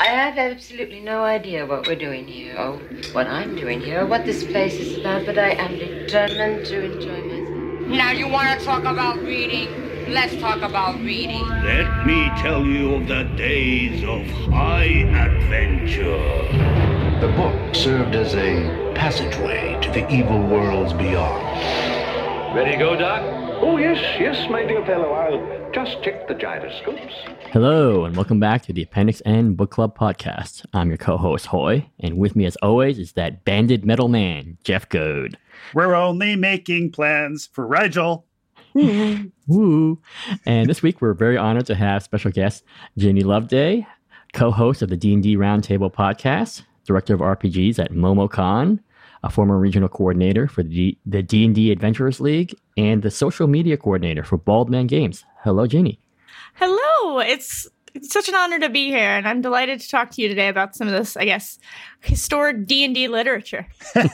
I have absolutely no idea what we're doing here, or what I'm doing here, or what this place is about, but I am determined to enjoy myself. Now you want to talk about reading? Let's talk about reading. Let me tell you of the days of high adventure. The book served as a passageway to the evil worlds beyond. Ready to go, Doc? Oh, yes, yes, my dear fellow. I'll just check the gyroscopes. Hello, and welcome back to the Appendix N Book Club podcast. I'm your co host, Hoy, and with me, as always, is that banded metal man, Jeff Goad. We're only making plans for Rigel. Woo! And this week, we're very honored to have special guest Ginny Loveday, co-host of the D&D Roundtable podcast, director of RPGs at MomoCon, a former regional coordinator for the, D- the D&D Adventurers League, and the social media coordinator for Bald Man Games. Hello, Ginny. Hello. It's, it's such an honor to be here, and I'm delighted to talk to you today about some of this, I guess, historic D&D literature.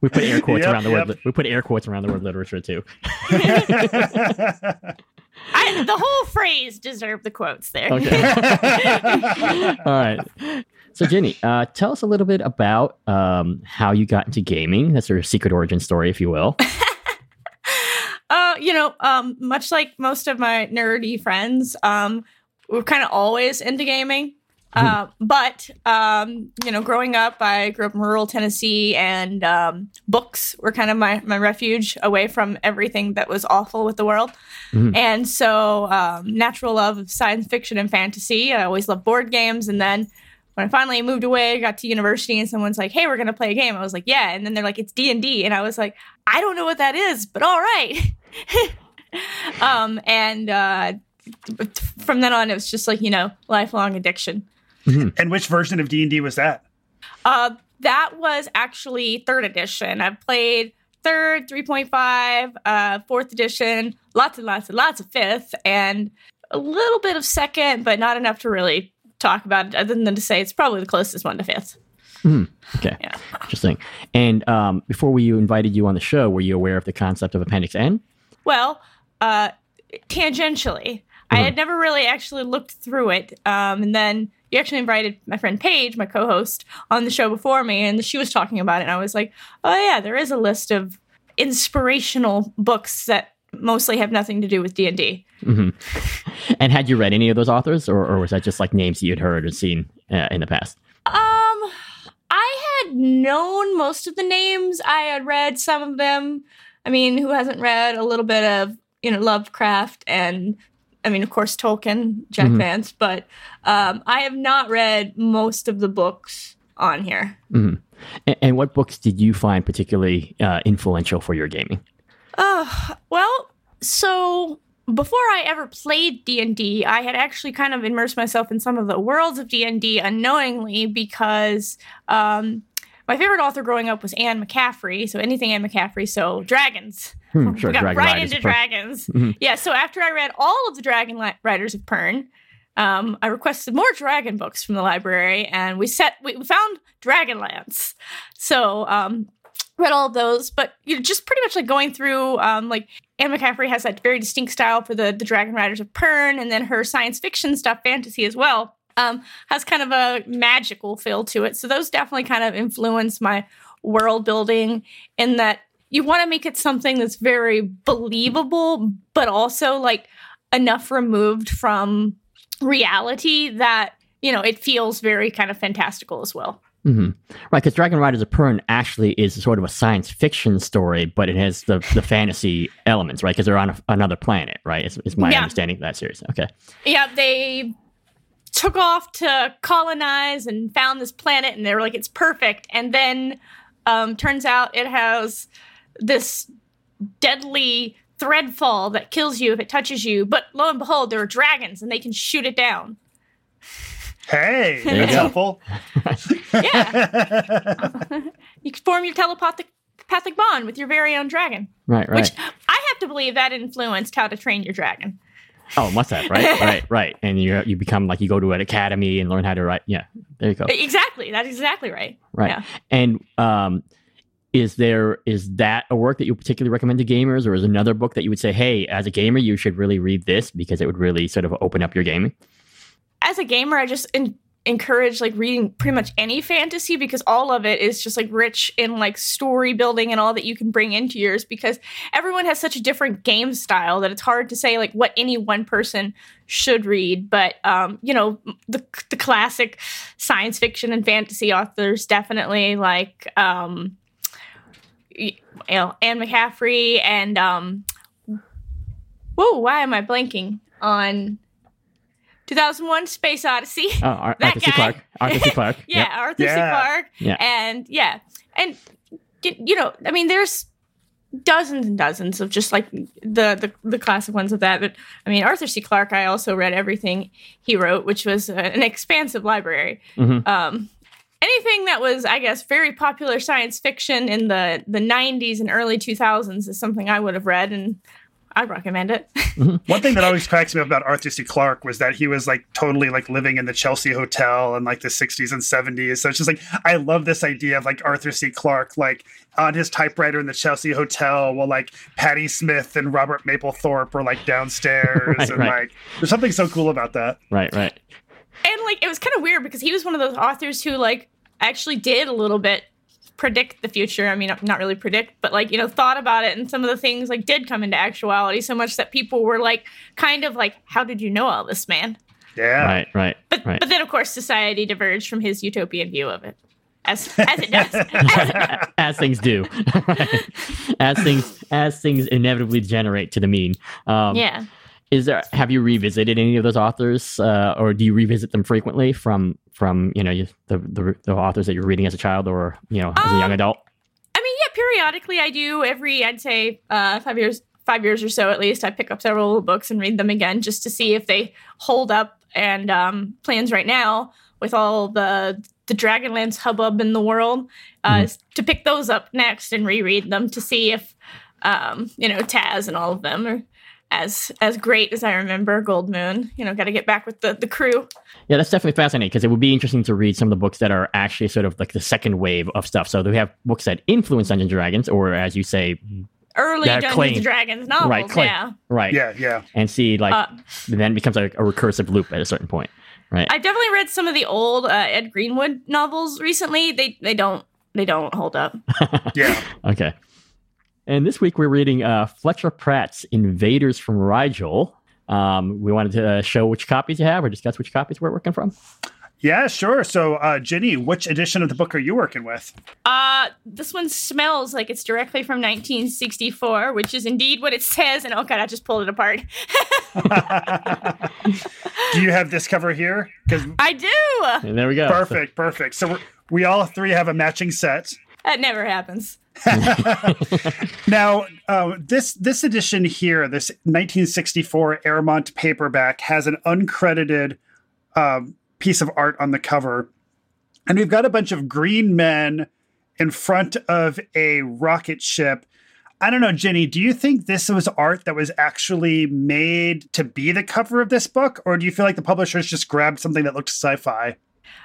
We put air quotes Yep, around the word. yep. li- We put air quotes around the word literature too. I, the whole phrase deserved the quotes there. Okay. All right. So, Jenny, uh, tell us a little bit about um, how you got into gaming. That's your secret origin story, if you will. Uh, you know, um, much like most of my nerdy friends, um, we're kind of always into gaming. Uh, but um, you know, growing up, I grew up in rural Tennessee, and um, books were kind of my my refuge away from everything that was awful with the world. Mhm. And so, um, natural love of science fiction and fantasy. I always loved board games, and then when I finally moved away, got to university, and someone's like, "Hey, we're gonna play a game." I was like, "Yeah," and then they're like, "It's D and D," and I was like, "I don't know what that is, but all right." um, and uh, from then on, it was just like you know, lifelong addiction. and which version of D&D was that? Uh, that was actually third edition. I've played third, 3.5, uh, fourth edition, lots and lots and lots of fifth, and a little bit of second, but not enough to really talk about it other than to say it's probably the closest one to fifth. Okay. Yeah. Interesting. And um, before we invited you on the show, were you aware of the concept of Appendix N? Well, uh, tangentially, I had never really actually looked through it. Um, and then you actually invited my friend Paige, my co-host, on the show before me, and she was talking about it. And I was like, "Oh yeah, there is a list of inspirational books that mostly have nothing to do with D and D." And had you read any of those authors, or, or was that just like names you'd heard or seen uh, in the past? Um, I had known most of the names. I had read some of them. I mean, who hasn't read a little bit of you know Lovecraft and I mean, of course, Tolkien, Jack Mhm. Vance, but um, I have not read most of the books on here. And, and what books did you find particularly uh, influential for your gaming? Uh, well, so before I ever played D&D, I had actually kind of immersed myself in some of the worlds of D&D unknowingly because um, my favorite author growing up was Anne McCaffrey. So anything Anne McCaffrey, so dragons. Hmm, sure, we got Dragon right into dragons. Mhm. Yeah, so after I read all of the Dragon Li- Riders of Pern, um, I requested more dragon books from the library, and we set we we found Dragonlance. So um, read all of those, but you know, just pretty much like going through um, like Anne McCaffrey has that very distinct style for the the Dragon Riders of Pern, and then her science fiction stuff, fantasy as well. Um, has kind of a magical feel to it. So those definitely kind of influence my world building in that you want to make it something that's very believable, but also like enough removed from reality that, you know, it feels very kind of fantastical as well. Hmm Right, because Dragon Riders of Pern actually is sort of a science fiction story, but it has the, the fantasy elements, right? Because they're on a, another planet, right? Is, is my Yeah. understanding of that series. Okay. Yeah, they took off to colonize and found this planet and they were like, it's perfect. And then um, turns out it has this deadly threadfall that kills you if it touches you. But lo and behold, there are dragons and they can shoot it down. Hey, There that's helpful. Yeah. you can form your telepathic telepathic bond with your very own dragon. Right, right. Which I have to believe that influenced how to train your dragon. Oh, must have, right? right, right. And you you become like you go to an academy and learn how to write. Yeah, there you go. Exactly. That's exactly right. Right. Yeah. And um, is there is that a work that you particularly recommend to gamers, or is another book that you would say, hey, as a gamer, you should really read this because it would really sort of open up your gaming? As a gamer, I just in, encourage like reading pretty much any fantasy because all of it is just like rich in like story building and all that you can bring into yours because everyone has such a different game style that it's hard to say like what any one person should read. But um you know the the classic science fiction and fantasy authors definitely like um you know Anne McCaffrey and um whoa why am I blanking on 2001 Space Odyssey. Oh, Ar- That Arthur C. guy. Clarke. Arthur C. Clarke. yeah, Yep. Arthur Yeah. C. Clarke. Yeah. And yeah. And you know, I mean there's dozens and dozens of just like the the, the classic ones of that. But I mean Arthur C. Clarke, I also read everything he wrote, which was uh, an expansive library. Mhm. Um anything that was I guess very popular science fiction in the the 90s and early 2000s is something I would have read and I recommend it. Mm-hmm. One thing that always cracks me up about Arthur C. Clarke was that he was like totally like living in the Chelsea Hotel in like the 60s and 70s. So it's just like I love this idea of like Arthur C. Clarke like on his typewriter in the Chelsea Hotel while like Patti Smith and Robert Mapplethorpe were like downstairs Right, and right. like there's something so cool about that. Right, right. and like it was kind of weird because he was one of those authors who like actually did a little bit predict the future i mean not really predict but like you know thought about it and some of the things like did come into actuality so much that people were like kind of like how did you know all this man Yeah. Right, right, but right. but then of course society diverged from his utopian view of it as as it does as it does as things do, Right. as things as things inevitably generate to the mean. Um, yeah Is there? Have you revisited any of those authors, uh, or do you revisit them frequently from from you know you, the, the the authors that you're reading as a child or you know as a young Um, adult? I mean, yeah, periodically I do. Every I'd say uh, five years, five years or so at least, I pick up several books and read them again just to see if they hold up. And um, plans right now with all the the Dragonlance hubbub in the world uh, is to pick those up next and reread them to see if um, you know Tas and all of them are as as great as I remember. Goldmoon, you know, got to get back with the the crew. Yeah, that's definitely fascinating because it would be interesting to read some of the books that are actually sort of like the second wave of stuff. So we have books that influence Dungeons and Dragons, or as you say, Early That Dungeons claim- and Dragons novels, right, claim- yeah. right, Yeah, yeah. and see like Uh, then it becomes like a recursive loop at a certain point, right? I've definitely read some of the old uh, Ed Greenwood novels recently. They they don't they don't hold up. Yeah. Okay. And this week we're reading uh, Fletcher Pratt's Invaders from Rigel. Um, we wanted to uh, show which copies you have or discuss which copies we're working from. Yeah, sure. So, uh, Ginny, which edition of the book are you working with? Uh this one smells like it's directly from 1964, which is indeed what it says. And oh god, I just pulled it apart. Do you have this cover here? Because I do. And there we go. perfect, perfect. So we're, we all three have a matching set. That never happens. Now, uh, this this edition here, this 1964 Airmont paperback, has an uncredited um, piece of art on the cover, and we've got a bunch of green men in front of a rocket ship. I don't know, Jenny. Do you think this was art that was actually made to be the cover of this book, or do you feel like the publishers just grabbed something that looked sci-fi?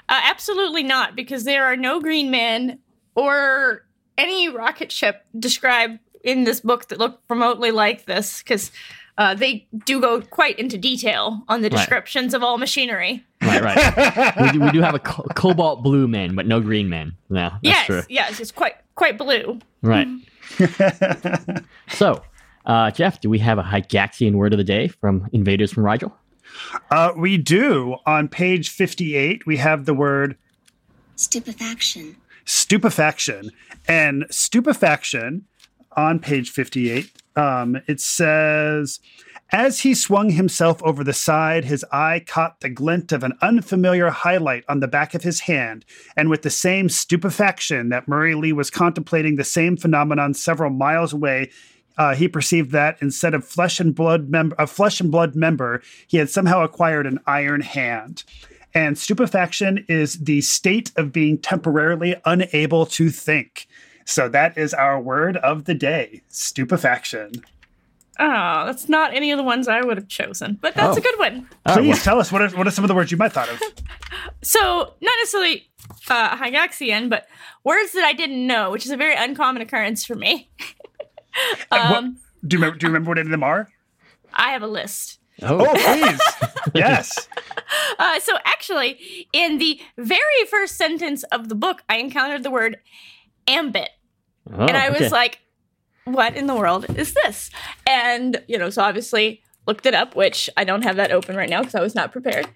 Uh, absolutely not, because there are no green men or any rocket ship described in this book that looked remotely like this, because uh, they do go quite into detail on the Right. descriptions of all machinery. Right, right. we, do, we do have a co- cobalt blue man, but no green man. Yeah, that's yes, true. yes, it's quite quite blue. Right. so, uh, Jeff, do we have a Gygaxian word of the day from Invaders from Rigel? Uh, we do. On page 58, we have the word Stupefaction. Stupefaction. And stupefaction on page 58, um, it says, as he swung himself over the side, his eye caught the glint of an unfamiliar highlight on the back of his hand, and with the same stupefaction that Murray Lee was contemplating the same phenomenon several miles away, uh, he perceived that instead of flesh and blood mem- a flesh and blood member, he had somehow acquired an iron hand. And stupefaction is the state of being temporarily unable to think. So that is our word of the day stupefaction. Oh, that's not any of the ones I would have chosen, but that's Oh. a good one. Oh, Please well, tell us what are, what are some of the words you might have thought of? So, not necessarily uh, Gygaxian, but words that I didn't know, which is a very uncommon occurrence for me. um, Do you remember, do you remember what any of them are? I have a list. Oh, Oh, please. yes. Uh, so actually, in the very first sentence of the book, I encountered the word ambit. Oh, and I was okay. like, what in the world is this? And, you know, so obviously looked it up, which I don't have that open right now because I was not prepared.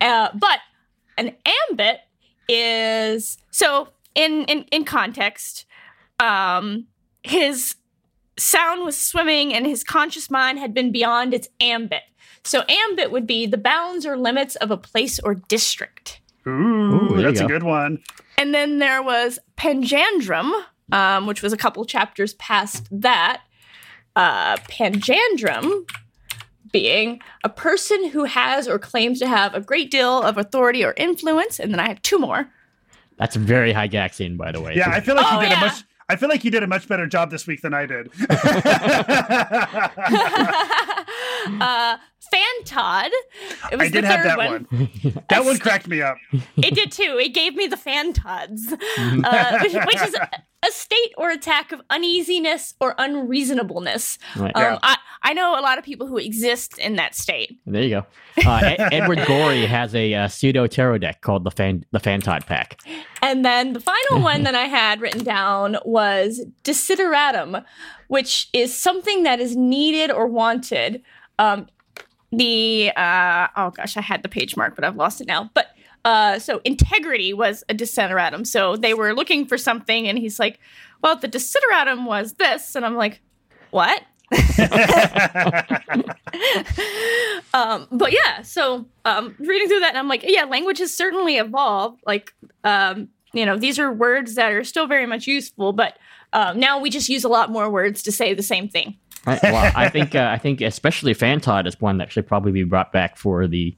Uh, but an ambit is so in in, in context, um, his sound was swimming and his conscious mind had been beyond its ambit. So ambit would be the bounds or limits of a place or district. Ooh, Ooh, there you that's a good one. And then there was Panjandrum, um, which was a couple chapters past that. Uh, Panjandrum being a person who has or claims to have a great deal of authority or influence. And then I have two more. That's very Gygaxian, by the way. Yeah, I feel like Oh, you did yeah. a much. I feel like you did a much better job this week than I did. uh, Fantod. It was I did the have that one. one. That one cracked me up. It did too. It gave me the Fantods, uh, which, which is a, a state or attack of uneasiness or unreasonableness. Right. Um, Yeah. I, I know a lot of people who exist in that state. There you go. Uh, Ed- Edward Gorey has a uh, pseudo tarot deck called the Fan the Fantod Pack. And then the final one that I had written down was desideratum, which is something that is needed or wanted. Um, the uh, oh gosh, I had the page mark, but I've lost it now. But uh, so integrity was a desideratum. So they were looking for something, and he's like, "Well, the desideratum was this," and I'm like, "What?" um, but yeah, so um, reading through that, and I'm like, yeah, language has certainly evolved. Like, um, you know, these are words that are still very much useful, but um, now we just use a lot more words to say the same thing. Right? Well, I think uh, I think especially Fantod is one that should probably be brought back for the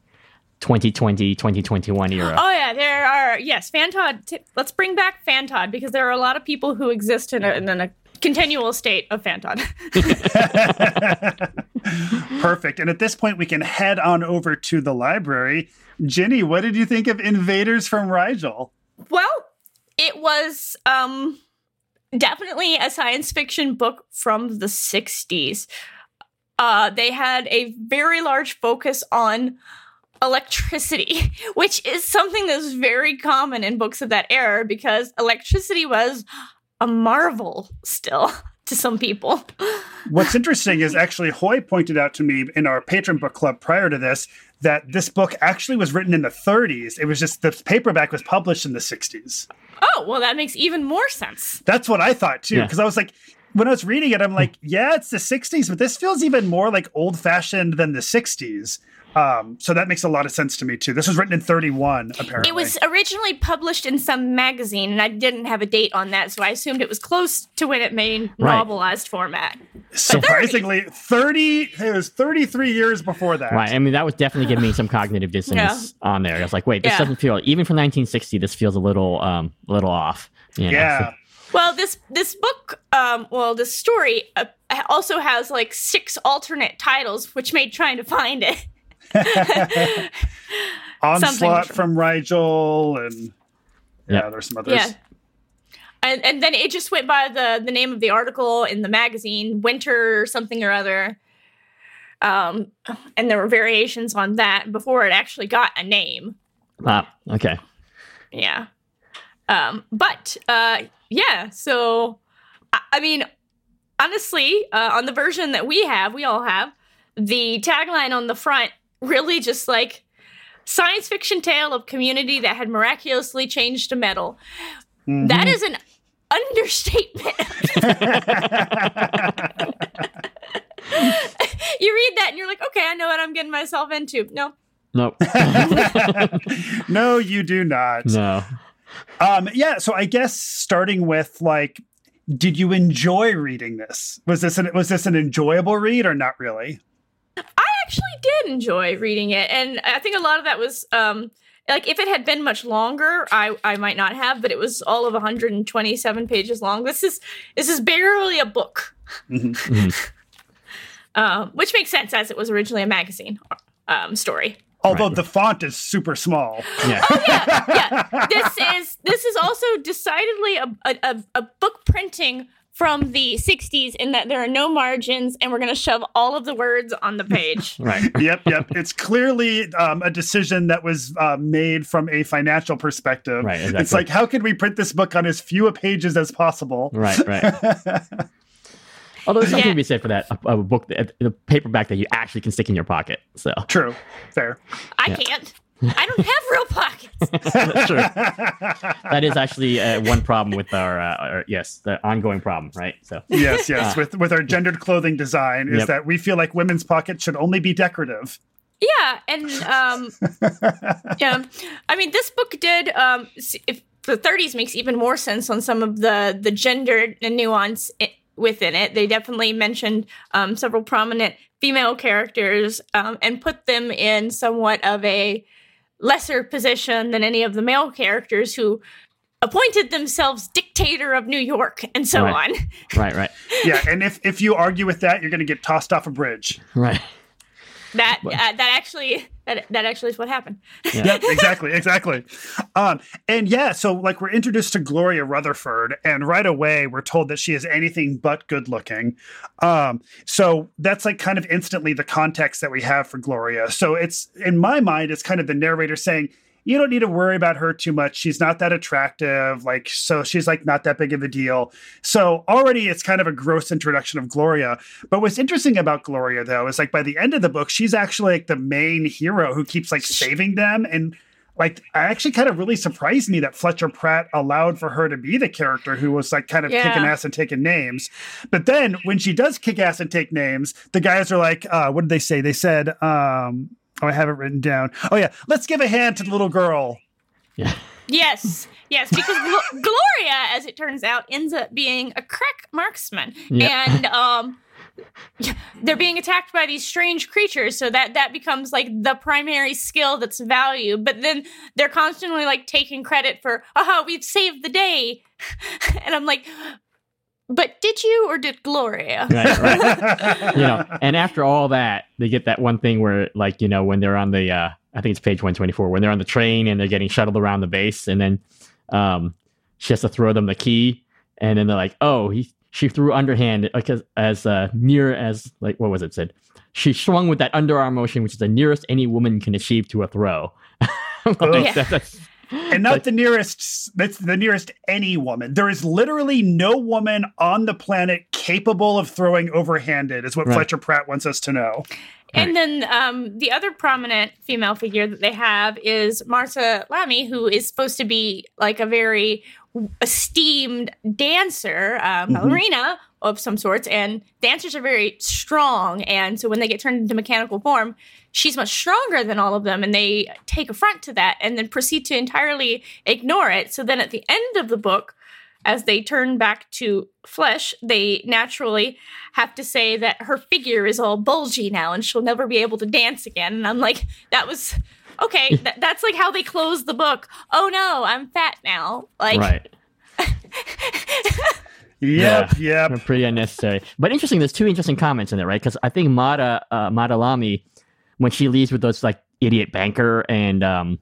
2020 2021 era. Oh yeah, there are yes, Fantod. T- let's bring back Fantod because there are a lot of people who exist in a, in a continual state of Fantod. Perfect. And at this point, we can head on over to the library. Ginny, what did you think of Invaders from Rigel? Well, it was um definitely a science fiction book from the 60s. Uh they had a very large focus on electricity, which is something that's very common in books of that era because electricity was a marvel still to some people. What's interesting is actually Hoy pointed out to me in our patron book club prior to this that this book actually was written in the 30s. It was just the paperback was published in the 60s. Oh, well that makes even more sense. That's what I thought too, Yeah. because I was like, when I was reading it, I'm like, yeah, it's the 60s, but this feels even more like old fashioned than the 60s. Um, so that makes a lot of sense to me too. This was written in 31, apparently. It was originally published in some magazine, and I didn't have a date on that, so I assumed it was close to when it made Right. novelized format. surprisingly 30. It was 33 years before that. Right. I mean, that was definitely giving me some cognitive dissonance on there. I was like, wait, this Yeah. doesn't feel even for 1960. This feels a little, um, a little off. you know? Yeah. Well, this this book, um, well, this story uh, also has like six alternate titles, which made trying to find it. Onslaught from Rigel and yeah, Yep. there's some others. Yeah. And and then it just went by the the name of the article in the magazine, Winter something or other. Um, and there were variations on that before it actually got a name. Ah, okay. Yeah. Um, but uh, yeah, so I, I mean, honestly, uh, on the version that we have, we all have, the tagline on the front really just like science fiction tale of community that had miraculously changed to metal. Mm-hmm. That is an understatement. you read that and you're like, okay, I know what I'm getting myself into. No. Nope. no, you do not. no. Um, yeah, so I guess starting with like, did you enjoy reading this? Was this an was this an enjoyable read or not really? I actually did enjoy reading it, and I think a lot of that was um, like if it had been much longer, I I might not have, but it was all of 127 pages long. This is this is barely a book, um, which makes sense as it was originally a magazine um, story. Although the font is super small. Yeah. yeah, this is this is also decidedly a, a, a, a book printing from the 60s in that there are no margins and we're going to shove all of the words on the page. Right. yep, yep. It's clearly um, a decision that was uh, made from a financial perspective. Right, exactly. It's like, how could we print this book on as few pages as possible? Right, right. Although there's something Yeah. to be said for that, a, a book, that, the paperback that you actually can stick in your pocket. So True, fair. I Yeah. can't. I don't have real pockets. that's that is actually uh, one problem with our, uh, our, yes, the ongoing problem, right? So yes, yes. with with our gendered clothing design, is Yep. that we feel like women's pockets should only be decorative. Yeah, and um, yeah, I mean, this book did. Um, if the 30s makes even more sense on some of the the gender nuance i- within it. They definitely mentioned um, several prominent female characters um, and put them in somewhat of a lesser position than any of the male characters who appointed themselves dictator of New York and so Right. on. right, right, Yeah, and if if you argue with that, you're going to get tossed off a bridge. right. That uh, that actually that that actually is what happened. Yep, exactly, exactly. Um, and yeah, so like we're introduced to Gloria Rutherford, and right away we're told that she is anything but good looking. Um, so that's like kind of instantly the context that we have for Gloria. So it's in my mind, it's kind of the narrator saying, you don't need to worry about her too much. She's not that attractive. Like, so she's like not that big of a deal. So already it's kind of a gross introduction of Gloria. But what's interesting about Gloria though is like by the end of the book, she's actually like the main hero who keeps like saving them. And like, I actually kind of really surprised me that Fletcher Pratt allowed for her to be the character who was like kind of Yeah. kicking ass and taking names. But then when she does kick ass and take names, the guys are like, uh, what did they say? They said, um, oh, I have it written down. Oh yeah, let's give a hand to the little girl. Yeah. Yes, yes, because Glo- Gloria, as it turns out, ends up being a crack marksman, Yeah. and um, they're being attacked by these strange creatures. So that that becomes like the primary skill that's valued. But then they're constantly like taking credit for, "Aha, we've saved the day," and I'm like, "But did you or did Gloria?" Right, right. you know, and after all that, they get that one thing where, like, you know, when they're on the, uh, I think it's page 124, when they're on the train and they're getting shuttled around the base, and then um, she has to throw them the key, and then they're like, oh, he, she threw underhand, like, as, as uh, near as, like, what was it said? She swung with that underarm motion, which is the nearest any woman can achieve to a throw. Like, Yeah. that- that's- and not the nearest that's the nearest any woman there is literally no woman on the planet capable of throwing overhanded is what Right. fletcher pratt wants us to know And then um, the other prominent female figure that they have is Martha Lamy, who is supposed to be like a very esteemed dancer, uh, ballerina of some sorts. And dancers are very strong. And so when they get turned into mechanical form, she's much stronger than all of them. And they take affront to that and then proceed to entirely ignore it. So then at the end of the book, as they turn back to flesh, they naturally have to say that her figure is all bulgy now and she'll never be able to dance again. And I'm like, that was okay. That, that's like how they close the book. Oh no, I'm fat now. Like, right. yep yep pretty unnecessary. But interesting, there's two interesting comments in there, right? Because I think Mata uh, Mata Lamy, when she leaves with those like idiot banker and um,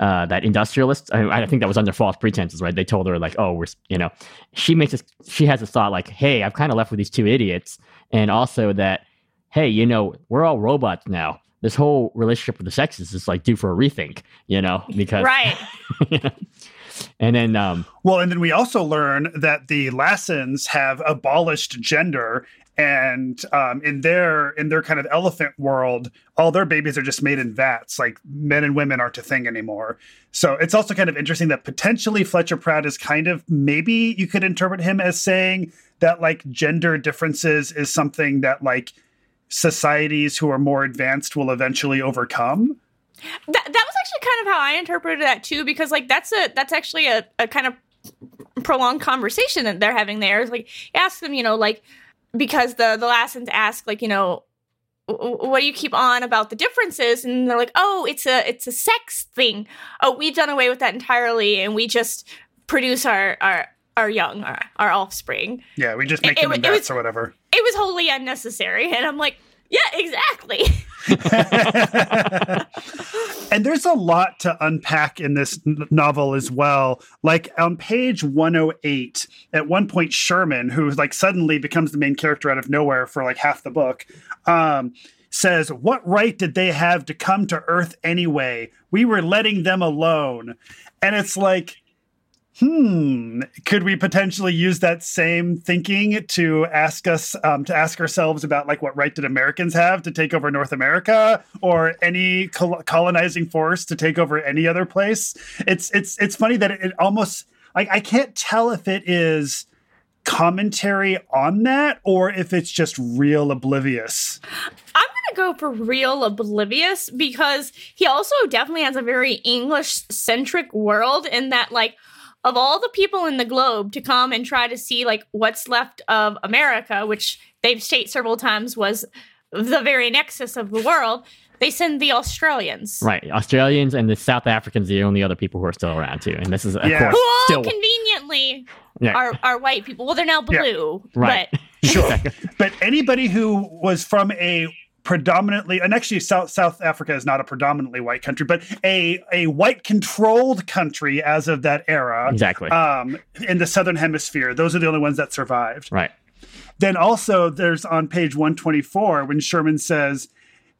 uh, that industrialist, I, I think that was under false pretenses, right? They told her like, oh, we're you know, she makes this, she has this thought like, hey, I've kind of left with these two idiots, and also that, hey, you know, we're all robots now. This whole relationship with the sexes is like due for a rethink, you know, because right. and then um, well and then we also learn that the lassens have abolished gender and um, in their in their kind of elephant world all their babies are just made in vats. Like men and women aren't a thing anymore. So it's also kind of interesting that potentially fletcher pratt is kind of maybe you could interpret him as saying that like gender differences is something that like societies who are more advanced will eventually overcome. That, that was actually kind of how I interpreted that too, because like that's a that's actually a, a kind of prolonged conversation that they're having there. Like ask them, you know, like because the the Lassens ask like, you know, what do you keep on about the differences? And they're like, oh, it's a it's a sex thing. Oh, we've done away with that entirely, and we just produce our our our young, our, our offspring. yeah we just make It- them it in was- it was- or whatever It was wholly unnecessary, and I'm like, Yeah, exactly. and there's a lot to unpack in this n- novel as well. Like on page 108, at one point, Sherman, who like suddenly becomes the main character out of nowhere for like half the book, um, says, What right did they have to come to Earth anyway? We were letting them alone. And it's like, hmm, could we potentially use that same thinking to ask us um, to ask ourselves about like what right did Americans have to take over North America or any col- colonizing force to take over any other place? It's it's it's funny that it, it almost I, I can't tell if it is commentary on that or if it's just real oblivious. I'm gonna go for real oblivious because he also definitely has a very English centric world in that like of all the people in the globe to come and try to see like what's left of America, which they've stated several times was the very nexus of the world, they send the Australians. Right. Australians and the South Africans are the only other people who are still around too. And this is of Yeah. course Who all still conveniently Yeah. are, are white people. Well, they're now Yeah. blue, right. but Sure. but anybody who was from a predominantly and actually South South Africa is not a predominantly white country, but a a white controlled country as of that era. Exactly. Um, in the southern hemisphere, those are the only ones that survived. right. Then also there's on page 124 when Sherman says,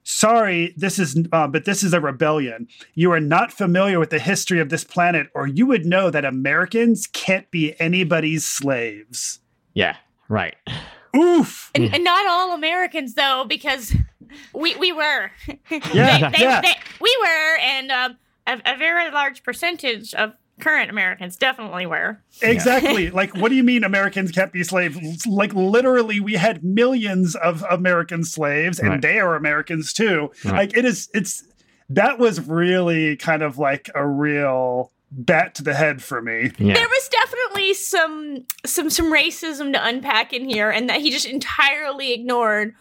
"Sorry, this is uh, but this is a rebellion. You are not familiar with the history of this planet, or you would know that Americans can't be anybody's slaves." Yeah. Right. Oof. and, and not all Americans though, because we we were. Yeah, they, they, yeah. they- we were, and um, a, a very large percentage of current Americans definitely were. Exactly. like, what do you mean Americans can't be slaves? Like, literally, we had millions of American slaves, and Right. they are Americans too. Right. Like, it is. It's that was really kind of like a real bat to the head for me. Yeah. There was definitely some some some racism to unpack in here, and that he just entirely ignored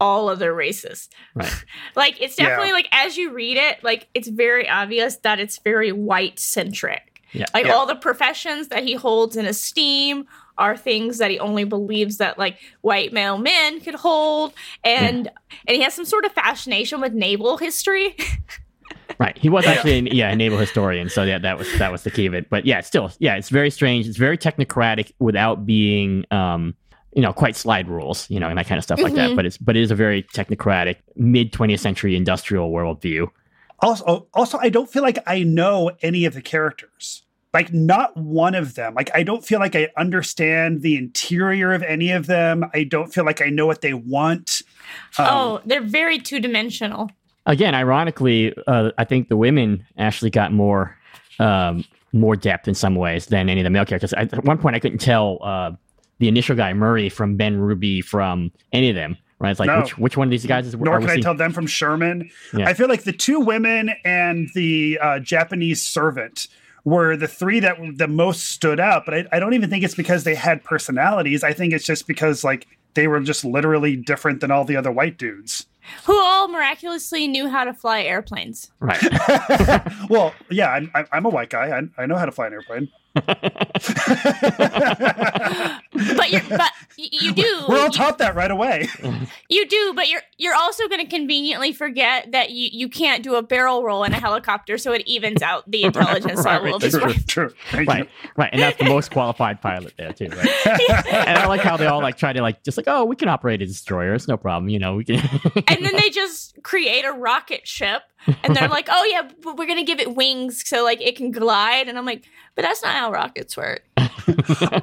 all other races. Right. Like it's Yeah. definitely like as you read it, like it's very obvious that it's very white centric. Yeah. Like Yeah. all the professions that he holds in esteem are things that he only believes that like white male men could hold and and he has some sort of fascination with naval history. Right. He was actually an, yeah, a naval historian, so yeah, that was that was the key of it. But yeah, still, yeah, it's very strange. It's very technocratic without being um, you know, quite slide rules, you know, and that kind of stuff like that. Mhm. But it's but it is a very technocratic mid twentieth century industrial worldview. Also, also, I don't feel like I know any of the characters. Like, not one of them. Like, I don't feel like I understand the interior of any of them. I don't feel like I know what they want. Um, oh, they're very two dimensional. Again, ironically, uh, I think the women actually got more um, more depth in some ways than any of the male characters. I, at one point, I couldn't tell uh, the initial guy Murray from Ben Ruby from any of them. Right? It's like No. which which one of these guys is? Nor can I seeing- tell them from Sherman. Yeah. I feel like the two women and the uh, Japanese servant were the three that the most stood out. But I, I don't even think it's because they had personalities. I think it's just because like they were just literally different than all the other white dudes. Who all miraculously knew how to fly airplanes. Right. well, yeah, I'm, I'm- I'm a white guy. I, I know how to fly an airplane. But you're but you do. We're all You- taught that right away. You do, but you're you're also going to conveniently forget that you, you can't do a barrel roll in a helicopter, so it evens out the intelligence right, level of right, true, true. Thank right, right, and that's the most qualified pilot there too, right? and I like how they all like try to like just like, oh, we can operate a destroyer, it's no problem, you know, we can. And then they just create a rocket ship, and they're like, "Oh yeah, but we're going to give it wings so like it can glide." And I'm like, "But that's not how rockets work."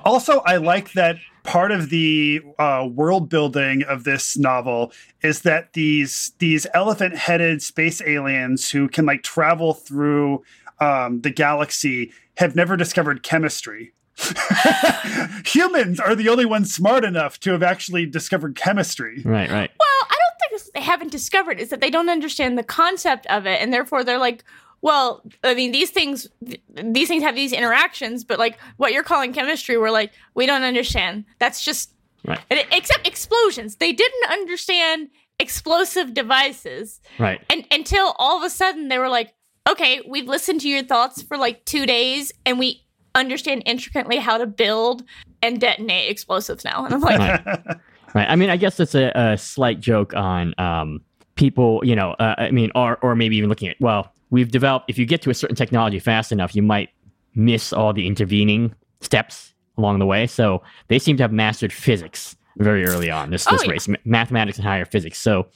Also, I like that part of the uh, world building of this novel is that these these elephant headed space aliens who can like travel through um, the galaxy have never discovered chemistry. Humans are the only ones smart enough to have actually discovered chemistry. right, right. Well, I don't think it's, they haven't discovered is that they don't understand the concept of it, and therefore they're like, well, I mean, these things, th- these things have these interactions, but like what you're calling chemistry, we're like, we don't understand. That's just, Right. it- except explosions. They didn't understand explosive devices, Right. and until all of a sudden they were like, okay, we've listened to your thoughts for like two days, and we understand intricately how to build and detonate explosives now. And I'm like, Right. I mean, I guess it's a, a slight joke on um, people, you know, uh, I mean, or, or maybe even looking at, well, we've developed, if you get to a certain technology fast enough, you might miss all the intervening steps along the way. So they seem to have mastered physics very early on, this, this Oh, race, ma- mathematics and higher physics. So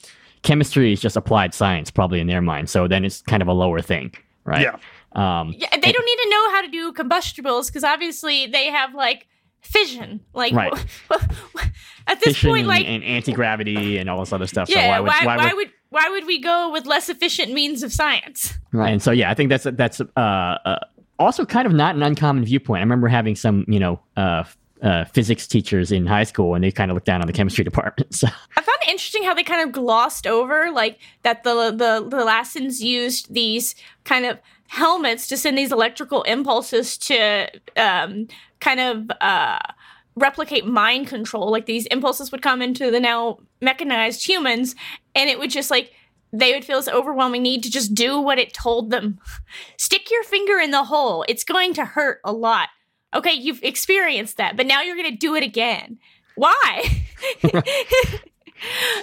chemistry is just applied science, probably in their mind. So then it's kind of a lower thing, right? Yeah. Um, Yeah, they don't need to know how to do combustibles because obviously they have like fission. Like Right. at this fission point, and, like and anti-gravity and all this other stuff. so yeah, why would, why, why why, would would why would we go with less efficient means of science? Right. And so yeah, I think that's that's uh, uh, also kind of not an uncommon viewpoint. I remember having some you know uh, uh, physics teachers in high school, and they kind of looked down on the chemistry department. So I found it interesting how they kind of glossed over like that the the the Lassens used these kind of helmets to send these electrical impulses to um, kind of uh, replicate mind control. Like these impulses would come into the now mechanized humans, and it would just like they would feel this overwhelming need to just do what it told them. Stick your finger in the hole. It's going to hurt a lot. Okay, you've experienced that, but now you're going to do it again. Why?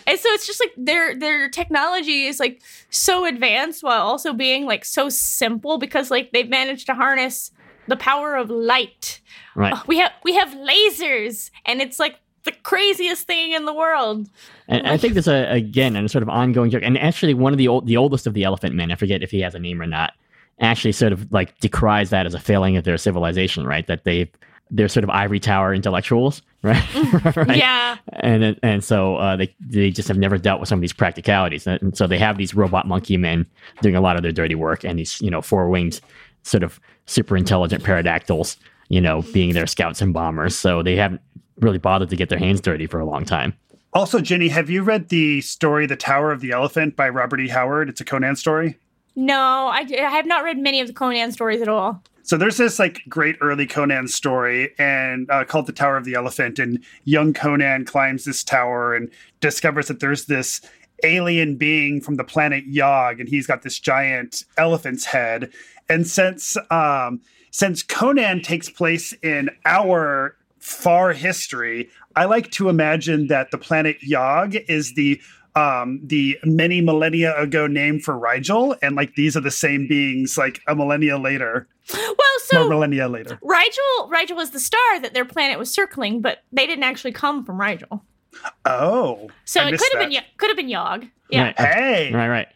and so it's just like their their technology is like so advanced while also being like so simple because like they've managed to harness the power of light. right. Uh, We have we have lasers and it's like the craziest thing in the world. And I think there's a again a sort of ongoing joke. And actually, one of the old, the oldest of the Elephant Men, I forget if he has a name or not, actually sort of like decries that as a failing of their civilization. Right, that they they're sort of ivory tower intellectuals. Right. right? Yeah. and and so uh, they they just have never dealt with some of these practicalities, and so they have these robot monkey men doing a lot of their dirty work, and these you know four winged sort of super intelligent pterodactyls, you know, being their scouts and bombers. So they haven't really bothered to get their hands dirty for a long time. Also, Jenny, have you read the story "The Tower of the Elephant" by Robert E. Howard? It's a Conan story. No, I, I have not read many of the Conan stories at all. So there's this like great early Conan story and uh, called the Tower of the Elephant, and young Conan climbs this tower and discovers that there's this alien being from the planet Yog, and he's got this giant elephant's head. And since um, since Conan takes place in our far history, I like to imagine that the planet Yog is the um, the many millennia ago name for Rigel, and like these are the same beings like a millennia later, Well, more so millennia later. Rigel Rigel was the star that their planet was circling, but they didn't actually come from Rigel. Oh, So I it could have been Yo- could have been Yog. Yeah. Right. Hey, Right, right,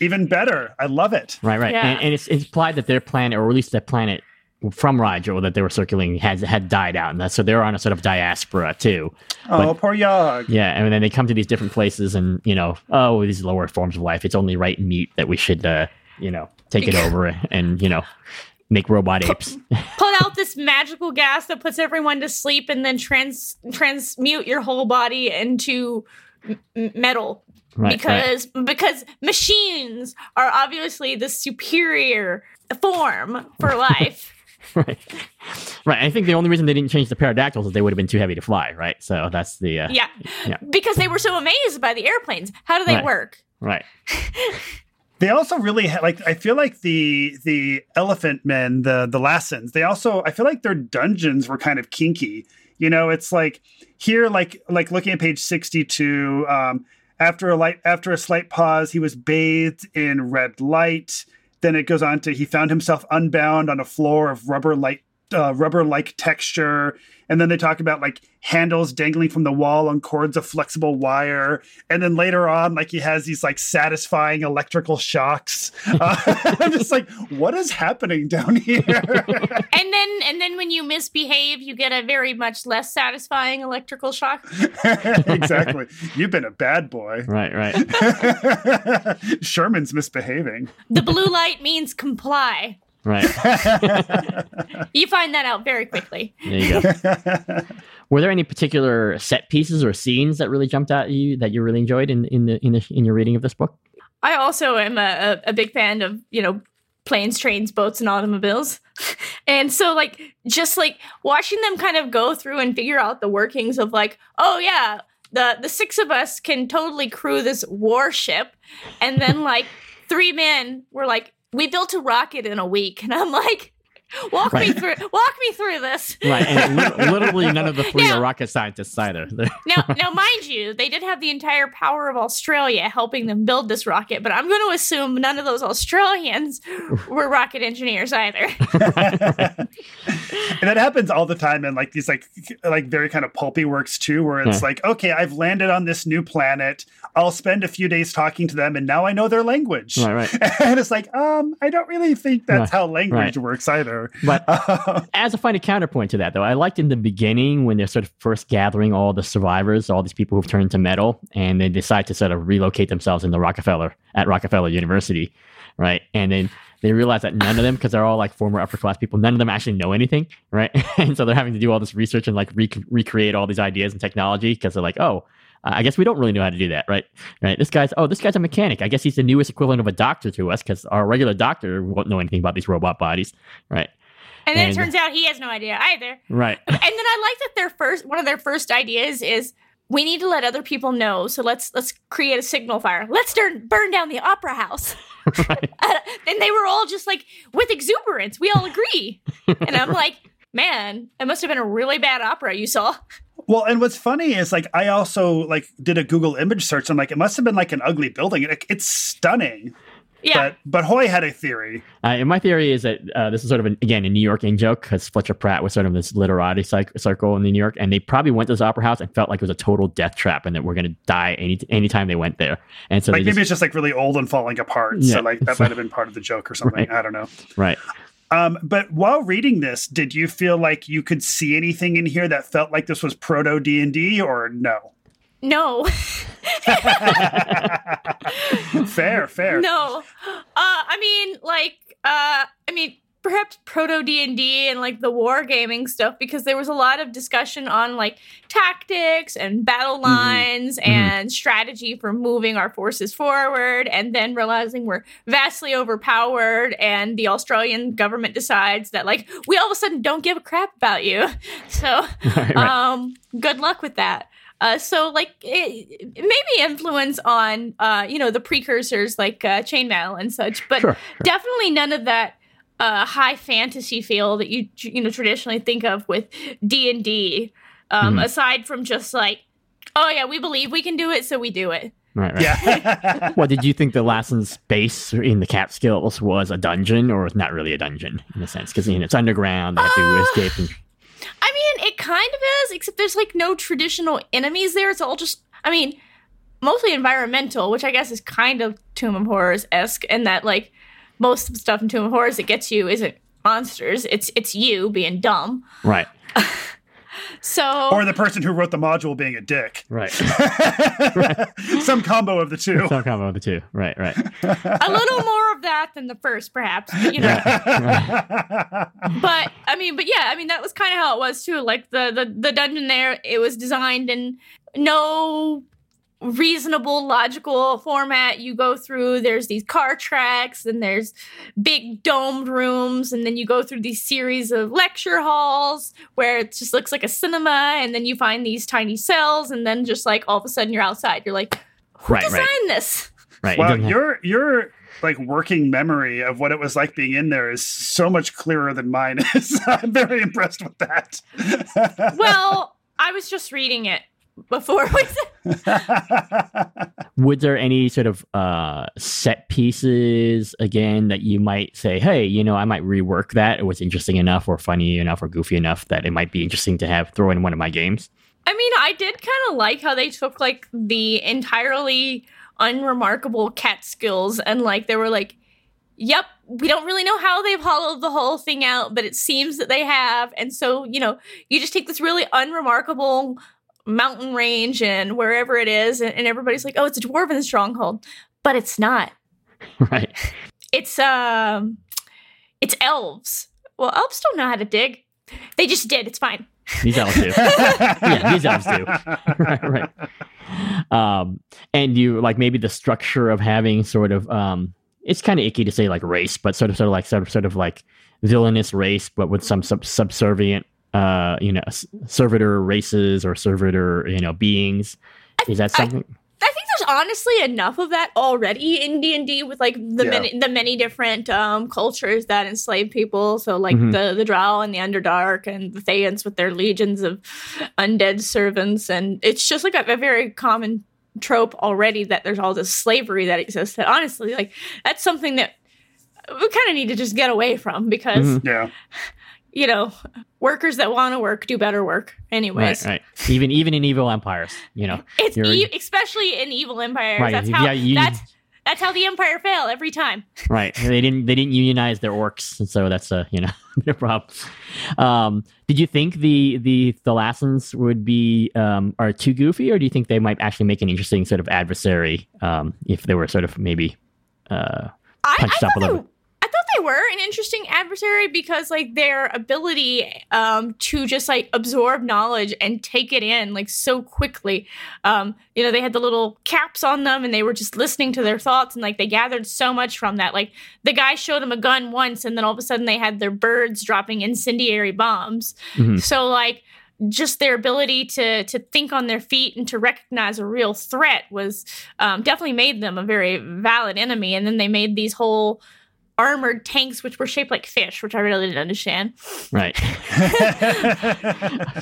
even better. I love it. right, right. Yeah. And, and it's, it's implied that their planet, or at least the planet from Rigel that they were circulating had had died out, and that, so they're on a sort of diaspora too. Oh, poor Yog. Yeah, and then they come to these different places, and you know, oh, these lower forms of life. It's only right and mute that we should, uh, you know, take it over and you know, make robot apes. Put out this magical gas that puts everyone to sleep and then trans transmute your whole body into m- m- metal. Right, right. because because machines are obviously the superior form for life. right, right. I think the only reason they didn't change the pterodactyls is they would have been too heavy to fly, right? So that's the uh, yeah. Yeah. Because they were so amazed by the airplanes. How do they Right. work? right. They also really ha- like. I feel like the the Elephant Men, the the Lassens. They also. I feel like their dungeons were kind of kinky. You know, it's like here, like like looking at page sixty two. Um, after a light, after a slight pause, he was bathed in red light. Then it goes on to he found himself unbound on a floor of rubber like uh, rubber like texture. And then they talk about like handles dangling from the wall on cords of flexible wire. And then later on, like he has these like satisfying electrical shocks. Uh, I'm just like, what is happening down here? And then and then when you misbehave, you get a very much less satisfying electrical shock. exactly. You've been a bad boy. Right, right, Sherman's misbehaving. The blue light means comply. Right. You find that out very quickly. There you go. Were there any particular set pieces or scenes that really jumped out at you that you really enjoyed in in the in, the, in your reading of this book? I also am a, a, a big fan of, you know, planes, trains, boats, and automobiles. and so, like, just like watching them kind of go through and figure out the workings of, like, oh, yeah, the, the six of us can totally crew this warship. And then, like, three men were like, we built a rocket in a week. And I'm like, walk me through. Walk me through this. right, and li- literally none of the three Now- are rocket scientists either. Now, now, mind you, they did have the entire power of Australia helping them build this rocket, but I'm going to assume none of those Australians were rocket engineers either. and that happens all the time in like these like like very kind of pulpy works too where it's Yeah. like okay i've landed on this new planet i'll spend a few days talking to them and now i know their language Right, right. and it's like um i don't really think that's Right, how language right. works either But as a funny counterpoint to that, though, I liked in the beginning when they're sort of first gathering all the survivors, all these people who've turned to metal, and they decide to sort of relocate themselves in the Rockefeller at Rockefeller University, right? And then they realize that none of them, because they're all like former upper class people, none of them actually know anything, right? and so they're having to do all this research and like rec- recreate all these ideas and technology because they're like, oh. Uh, I guess we don't really know how to do that, right? Right. This guy's oh, this guy's a mechanic. I guess he's the newest equivalent of a doctor to us because our regular doctor won't know anything about these robot bodies, right? And then And- it turns out he has no idea either. Right. And then I like that their first one of their first ideas is we need to let other people know. So let's let's create a signal fire. Let's turn, burn down the opera house. right. and they were all just like with exuberance. We all agree. and I'm like, man, it must have been a really bad opera you saw. well and what's funny is like i also like did a google image search i'm like it must have been like an ugly building it, it's stunning Yeah. but but hoy had a theory Uh, and my theory is that uh, this is sort of an, again a New York in joke because Fletcher Pratt was sort of this literati cyc- circle in New York, and they probably went to this opera house and felt like it was a total death trap, and that we're going to die any anytime they went there. And so like maybe just, it's just like really old and falling apart Yeah. so like that might have been part of the joke or something Right. i don't know right. Um, but while reading this, did you feel like you could see anything in here that felt like this was proto D and D, or no? no. fair, fair. No. Uh I mean like uh I mean perhaps proto D&D and like the wargaming stuff because there was a lot of discussion on like tactics and battle lines and strategy for moving our forces forward and then realizing we're vastly overpowered and the Australian government decides that like we all of a sudden don't give a crap about you. So Right, right. um good luck with that uh, so like it, maybe influence on uh, you know the precursors like uh, chainmail and such but Sure, definitely none of that uh, high fantasy feel that you you know traditionally think of with d&d um, Mhm. aside from just like oh yeah we believe we can do it so we do it Right, right. Yeah. Well, did you think the Lasson's space in the Catskills was a dungeon, or was not really a dungeon in a sense? Because you know, it's underground; they have to Uh, escape. And, I mean, it kind of is, except there's like no traditional enemies there. It's all just, I mean, mostly environmental, which I guess is kind of Tomb of Horrors esque, in that like most of the stuff in Tomb of Horrors that gets you isn't monsters. It's it's you being dumb. right, So or the person who wrote the module being a dick. right. Some combo of the two. Some combo of the two. Right, right. a little more of that than the first, perhaps. But, you know, but I mean, but yeah, I mean that was kind of how it was too. Like the the the dungeon there, it was designed in no reasonable logical format you go through there's these car tracks and there's big domed rooms and then you go through these series of lecture halls where it just looks like a cinema and then you find these tiny cells and then just like all of a sudden you're outside you're like who Right, right. designed this Right. It wow, doesn't have- your your like working memory of what it was like being in there is so much clearer than mine is. I'm very impressed with that. well i was just reading it before we Would there any sort of uh, set pieces again that you might say, hey, you know, I might rework that. It was interesting enough, or funny enough, or goofy enough that it might be interesting to have throw in one of my games. I mean, I did kind of like how they took like the entirely unremarkable Catskills and like they were like, yep, we don't really know how they've hollowed the whole thing out, but it seems that they have. And so, you know, you just take this really unremarkable mountain range and wherever it is, and, and everybody's like, oh, it's a dwarven stronghold. But it's not. right. It's um it's elves. Well, elves don't know how to dig. They just did. It's fine. These elves do. yeah, these elves do. right, right. Um, and you like maybe the structure of having sort of um, it's kind of icky to say like race, but sort of sort of like sort of sort of like villainous race, but with some sub- subservient, uh, you know, servitor races or servitor, you know, beings. Is that I- something? I think there's honestly enough of that already in D and D with like the Yeah. many the many different um, cultures that enslave people. So like Mhm. the the Drow and the Underdark and the Thayans with their legions of undead servants, and it's just like a, a very common trope already that there's all this slavery that exists. That honestly, like that's something that we kind of need to just get away from because Mhm. Yeah. You know workers that want to work do better work anyways. Right, right. Even even in evil empires, you know. It's e- especially in evil empires. Right, That's how yeah, you- that's that's how the empire fail every time. Right. They didn't they didn't unionize their orcs, and so that's a you know a problem. Um, did you think the the Thalassans would be um, are too goofy, or do you think they might actually make an interesting sort of adversary um, if they were sort of maybe uh, I, I punched up a little bit? They were an interesting adversary because like their ability um, to just like absorb knowledge and take it in like so quickly. Um, you know, they had the little caps on them and they were just listening to their thoughts and like they gathered so much from that. Like the guy showed them a gun once and then all of a sudden they had their birds dropping incendiary bombs. Mhm. So like just their ability to to think on their feet and to recognize a real threat was um, definitely made them a very valid enemy. And then they made these whole armored tanks which were shaped like fish, which I really didn't understand. Right.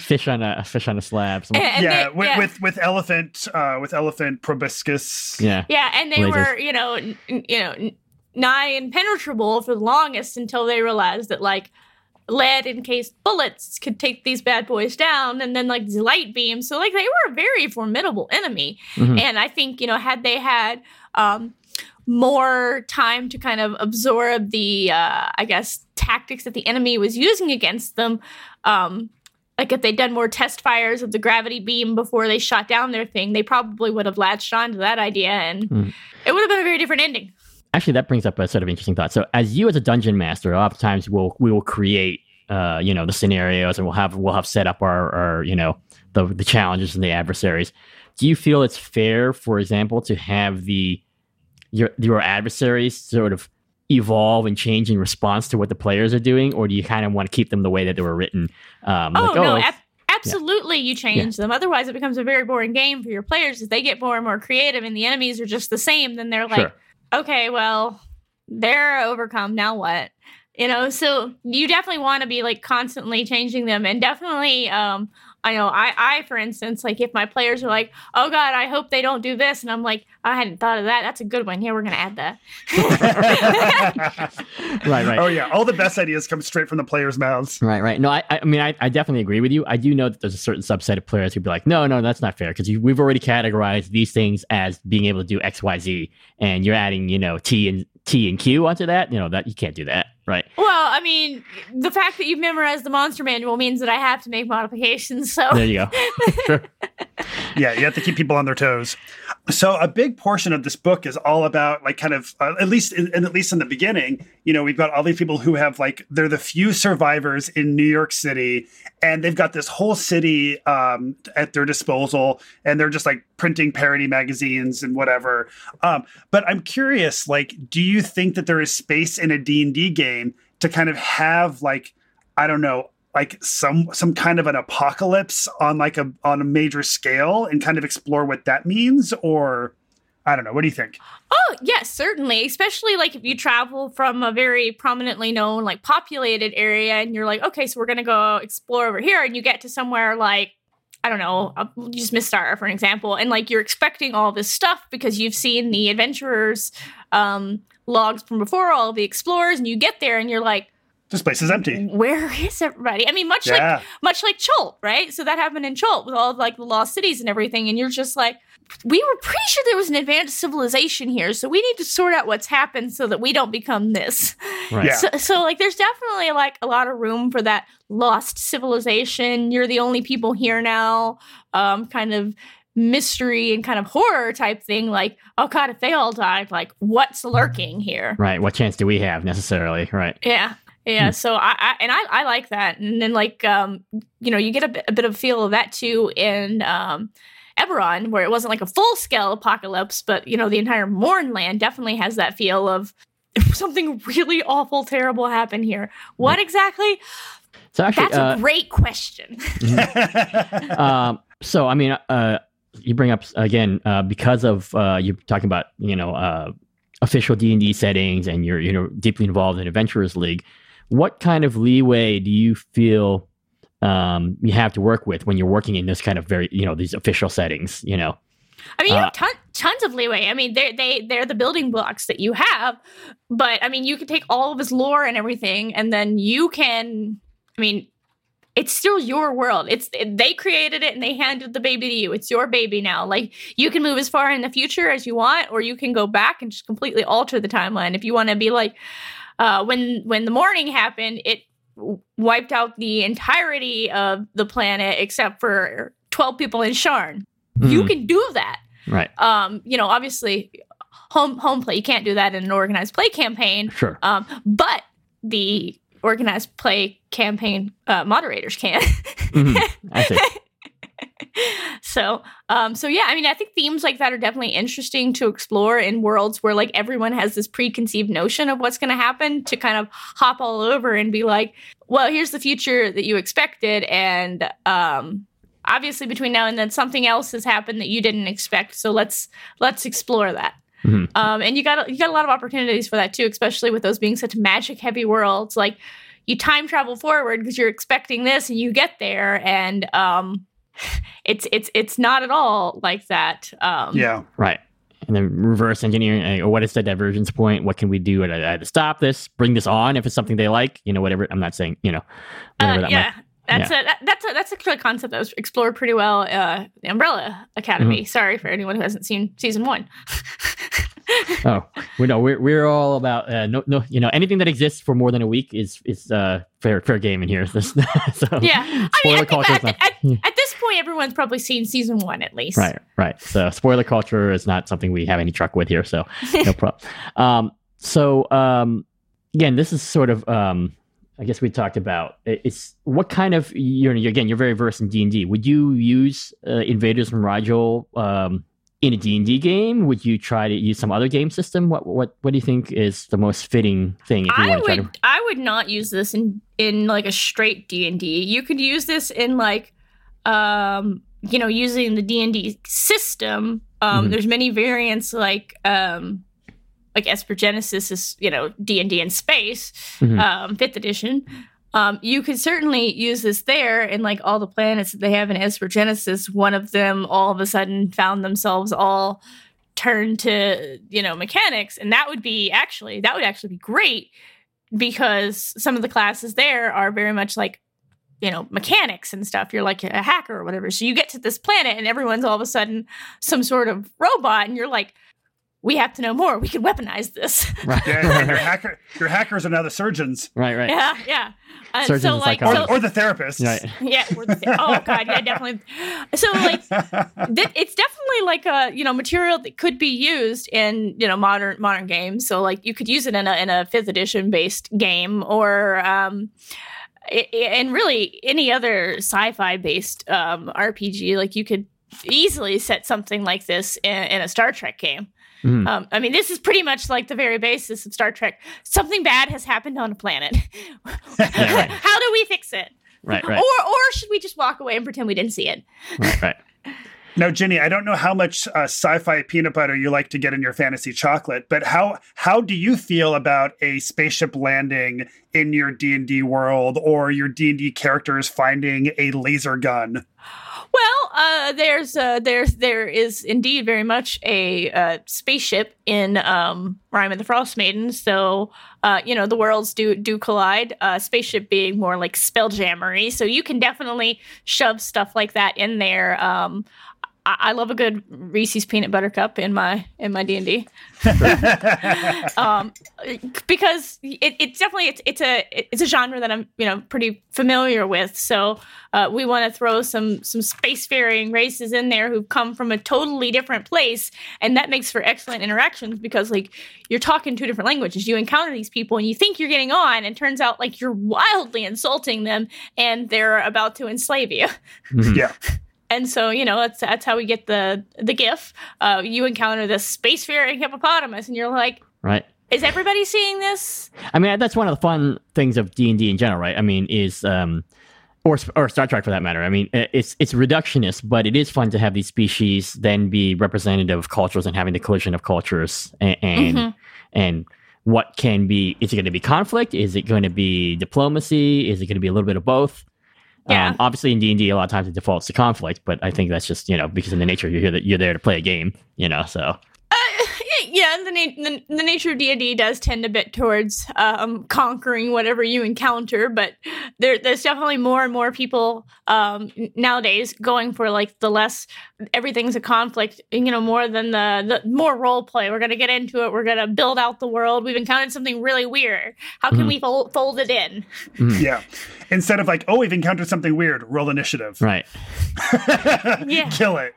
fish on a fish on a slab. And- and yeah, they- with, yeah. with with elephant uh with elephant proboscis. yeah. Yeah, and they Lasers. were, you know, n- n- you know, n- nigh impenetrable for the longest until they realized that like lead encased bullets could take these bad boys down, and then like light beams. So like they were a very formidable enemy, Mhm. and I think you know had they had um, more time to kind of absorb the, uh, I guess, tactics that the enemy was using against them. Um, like if they'd done more test fires of the gravity beam before they shot down their thing, they probably would have latched on to that idea, and Mm. it would have been a very different ending. Actually, that brings up a sort of interesting thought. So, as you as a dungeon master, oftentimes we'll we will create, uh, you know, the scenarios, and we'll have we'll have set up our, our you know, the the challenges and the adversaries. Do you feel it's fair, for example, to have the your your adversaries sort of evolve and change in response to what the players are doing, or do you kind of want to keep them the way that they were written? Um, Oh, like, no, it's- ab- absolutely, you change them. Otherwise, it becomes a very boring game for your players. If they get more and more creative, and the enemies are just the same, then they're like, Sure. okay, well, they're overcome. Now what? You know, so you definitely want to be like constantly changing them, and definitely, um, I know, I, I, for instance, like if my players are like, oh god, I hope they don't do this, and I'm like, I hadn't thought of that. That's a good one. Yeah, we're gonna add that. right, right. Oh yeah, all the best ideas come straight from the players' mouths. Right, right. No, I, I mean, I, I definitely agree with you. I do know that there's a certain subset of players who'd be like, no, no, that's not fair because we've already categorized these things as being able to do X, Y, Z, and you're adding, you know, T and T and Q onto that. You know that you can't do that, right? Well, I mean, the fact that you've memorized the monster manual means that I have to make modifications. So There you go. Sure. Yeah, you have to keep people on their toes. So a big portion of this book is all about like kind of uh, at least in, at least in the beginning, you know, we've got all these people who have like they're the few survivors in New York City, and they've got this whole city um, at their disposal, and they're just like printing parody magazines and whatever. Um, but I'm curious, like, do you think that there is space in a D and D game to kind of have like I don't know like some some kind of an apocalypse on like a on a major scale and kind of explore what that means or I don't know. What do you think? Oh, yes, certainly. Especially like if you travel from a very prominently known, like populated area and you're like, okay, so we're going to go explore over here. And you get to somewhere like, I don't know, uh, just Mystara, for an example. And like you're expecting all this stuff because you've seen the adventurers' um, logs from before, all the explorers. And you get there and you're like, This place is empty. where is everybody? I mean, much Yeah. like much like Chult, right? So that happened in Chult with all of like the lost cities and everything, and you're just like, we were pretty sure there was an advanced civilization here, so we need to sort out what's happened so that we don't become this. Right. Yeah. So, so like, there's definitely like a lot of room for that lost civilization. You're the only people here now, um, kind of mystery and kind of horror type thing. Like, oh god, if they all died, like, what's lurking here? Right. What chance do we have necessarily? Right. Yeah. Yeah, so I, I and I, I like that, and then like um, you know, you get a bit, of a feel of that too in um, Eberron, where it wasn't like a full scale apocalypse, but you know, the entire Mournland definitely has that feel of something really awful, terrible happened here. What exactly? So actually, That's uh, a great question. um, so I mean, uh, you bring up again uh, because of uh, you're talking about you know uh, official D and D settings, and you're you know deeply involved in Adventurers League. What kind of leeway do you feel um, you have to work with when you're working in this kind of very you know these official settings? You know, I mean, you Uh, have ton, tons of leeway. I mean, they're they they're the building blocks that you have, but I mean, you can take all of his lore and everything, and then you can. I mean, it's still your world. It's they created it and they handed the baby to you. It's your baby now. Like you can move as far in the future as you want, or you can go back and just completely alter the timeline. If you want to be like, uh, when when the Mourning happened, it wiped out the entirety of the planet except for twelve people in Sharn. You Mhm. can do that right? um, you know, obviously home home play. You can't do that in an organized play campaign. Sure. Um, but the organized play campaign uh, moderators can. Mhm. I see. so um so yeah i mean i think themes like that are definitely interesting to explore in worlds where like everyone has this preconceived notion of what's going to happen to kind of hop all over and be like well here's the future that you expected and um obviously between now and then something else has happened that you didn't expect so let's let's explore that Mhm. um, and you got you got a lot of opportunities for that too, especially with those being such magic heavy worlds. Like you time travel forward because you're expecting this, and you get there, and um, it's it's it's not at all like that. Um, Yeah. Right. And then reverse engineering, or what is the divergence point? What can we do to, to stop this? Bring this on if it's something they like, you know, whatever. I'm not saying, you know, whatever Uh, that yeah. might. That's a that, that's a that's a concept that was explored pretty well. Uh, the Umbrella Academy. Sorry for anyone who hasn't seen season one. Oh, we know we're we're all about uh, no no you know anything that exists for more than a week is is uh fair fair game in here. so yeah, I mean, spoiler I culture at, not at, at this point, everyone's probably seen season one at least. right right. So spoiler culture is not something we have any truck with here. So no problem. Um, so um, again, this is sort of um, I guess we talked about it's what kind of you're again you're very versed in D and D. Would you use uh, Invaders from Rigel um, in a D and D game? Would you try to use some other game system? What what what do you think is the most fitting thing if you I want to try would to? I would not use this in in like a straight D and D. You could use this in like um you know using the D and D system. Um Mhm. there's many variants like um like Esper Genesis is you know D and D in space, Mhm. um fifth edition. Um, you could certainly use this there, and like all the planets that they have in Esper Genesis, one of them all of a sudden found themselves all turned to you know mechanics, and that would be actually that would actually be great because some of the classes there are very much like you know mechanics and stuff. You're like a hacker or whatever. So you get to this planet and everyone's all of a sudden some sort of robot and you're like we have to know more. We can weaponize this. Right. Yeah, your hacker, your hackers are now the surgeons. Right, right. yeah yeah. And Surgeons so like or, so, or the therapists. Right. yeah the, oh god yeah definitely. So like th- it's definitely like a you know material that could be used in you know modern modern games. So like you could use it in a in a fifth edition based game or um i- i- and really any other sci-fi based um rpg like you could easily set something like this in, in a star trek game Mhm. um, I mean, this is pretty much like the very basis of Star Trek. Something bad has happened on a planet. right. How do we fix it? Right, right, Or, or should we just walk away and pretend we didn't see it? right, right. Now, Ginny, I don't know how much uh, sci-fi peanut butter you like to get in your fantasy chocolate, but how how do you feel about a spaceship landing in your D and D world, or your D and D characters finding a laser gun? Well, uh, there's uh, there's there is indeed very much a uh, spaceship in um, Rime of the Frostmaiden. So uh, you know the worlds do do collide. Uh, spaceship being more like spelljammery, so you can definitely shove stuff like that in there. Um, I, I love a good Reese's peanut butter cup in my in my D and D. um, because it, it's definitely it's, it's a it's a genre that I'm you know pretty familiar with. So uh, we want to throw some some spacefaring races in there who've come from a totally different place, and that makes for excellent interactions because like you're talking two different languages. You encounter these people and you think you're getting on, and turns out like you're wildly insulting them, and they're about to enslave you. Mhm. Yeah. And so, you know, that's that's how we get the the GIF. Uh, you encounter the this spacefaring hippopotamus, and you're like, Right. "Is everybody seeing this?" I mean, that's one of the fun things of D and D in general, right? I mean, is um, or or Star Trek for that matter. I mean, it's it's reductionist, but it is fun to have these species then be representative of cultures and having the collision of cultures and and, Mhm. and what can be is it going to be conflict? Is it going to be diplomacy? Is it going to be a little bit of both? Yeah. Um, obviously, in D and D, a lot of times it defaults to conflict, but I think that's just you know because in the nature you're here that you're there to play a game, you know. So yeah, the, na- the the nature of D and D does tend a bit towards um, conquering whatever you encounter, but there there's definitely more and more people um, nowadays going for like the less everything's a conflict, you know, more than the the more role play. We're gonna get into it. We're gonna build out the world. We've encountered something really weird. How can Mhm. we fold, fold it in? Yeah. Instead of like, oh, we've encountered something weird, roll initiative. right, Yeah. Kill it.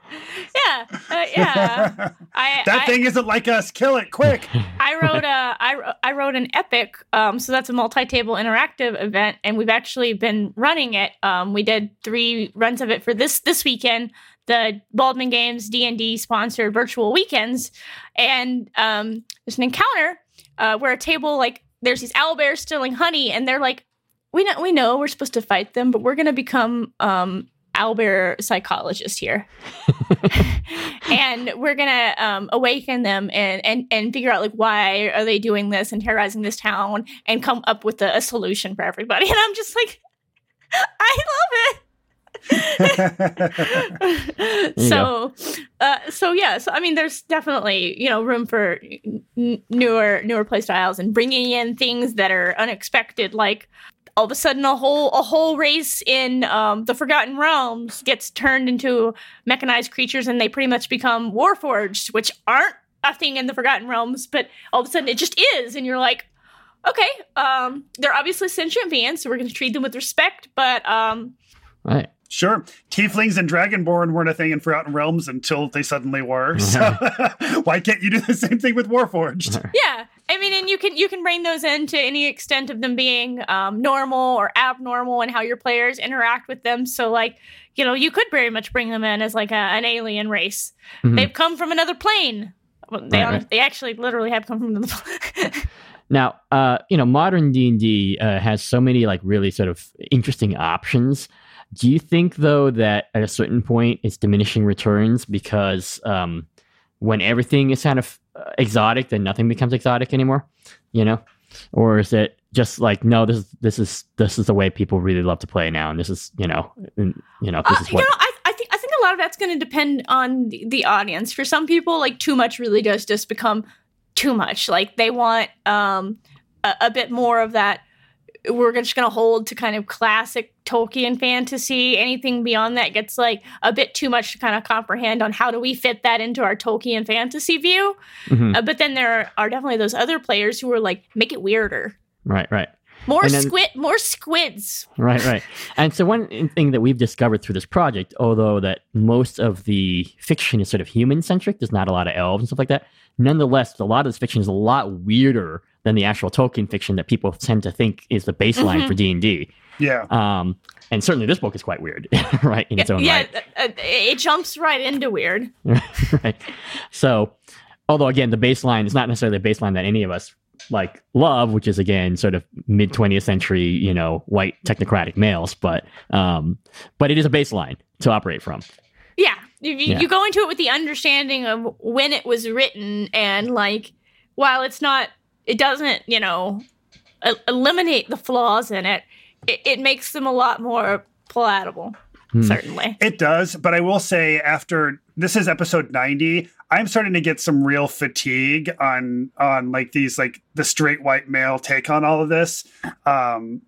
Yeah, uh, yeah. I, That I, thing isn't like us. Kill it quick. I wrote a I, wr- I wrote an epic um so that's a multi-table interactive event and we've actually been running it um we did three runs of it for this this weekend the Baldman Games D&D sponsored virtual weekends and um there's an encounter uh where a table like there's these owl bears stealing honey and they're like we know we know we're supposed to fight them but we're going to become um owlbear psychologist here. And we're gonna um, awaken them and, and and figure out like why are they doing this and terrorizing this town and come up with a, a solution for everybody. And i'm just like i love it. So uh, so yeah so i mean there's definitely you know room for n- newer newer play styles and bringing in things that are unexpected like all of a sudden a whole a whole race in um, the Forgotten Realms gets turned into mechanized creatures and they pretty much become warforged, which aren't a thing in the Forgotten Realms, but all of a sudden it just is, and you're like, okay, um, they're obviously sentient beings, so we're going to treat them with respect, but um, right. Sure. Tieflings and Dragonborn weren't a thing in Forgotten Realms until they suddenly were. So why can't you do the same thing with Warforged? yeah, I mean, and you can you can bring those in to any extent of them being um, normal or abnormal and how your players interact with them. So, like, you know, you could very much bring them in as like a, an alien race. Mhm. They've come from another plane. Well, they Right, right. they actually literally have come from another plane. Now, uh, you know, modern D and D uh, has so many like really sort of interesting options. Do you think though that at a certain point it's diminishing returns because um, when everything is kind of uh, exotic, then nothing becomes exotic anymore? You know, or is it just like no, this is this is this is the way people really love to play now, and this is you know, and, you know, this Uh, is you know, I, I think I think a lot of that's going to depend on the, the audience. For some people, like too much really does just become too much. Like they want um, a, a bit more of that. We're just going to hold to kind of classic Tolkien fantasy. Anything beyond that gets like a bit too much to kind of comprehend on how do we fit that into our Tolkien fantasy view. Mhm. Uh, but then there are definitely those other players who are like, make it weirder. right, right. More then- squid, more squids. Right, right. And so one thing that we've discovered through this project, although that most of the fiction is sort of human centric, there's not a lot of elves and stuff like that. Nonetheless, a lot of this fiction is a lot weirder than the actual Tolkien fiction that people tend to think is the baseline Mhm. for D and D. Yeah. Um, and certainly this book is quite weird, right, in its own yeah, right. uh, uh, it jumps right into weird. right. So, although again, the baseline is not necessarily a baseline that any of us like love, which is again sort of mid 20th century, you know, white technocratic males, but um, but it is a baseline to operate from. Yeah, you, you, Yeah. you go into it with the understanding of when it was written, and like, while it's not, it doesn't, you know, eliminate the flaws in it. It, it makes them a lot more palatable. Hmm. Certainly. It does, but I will say after this is episode 90, I'm starting to get some real fatigue on on like these like the straight white male take on all of this. Um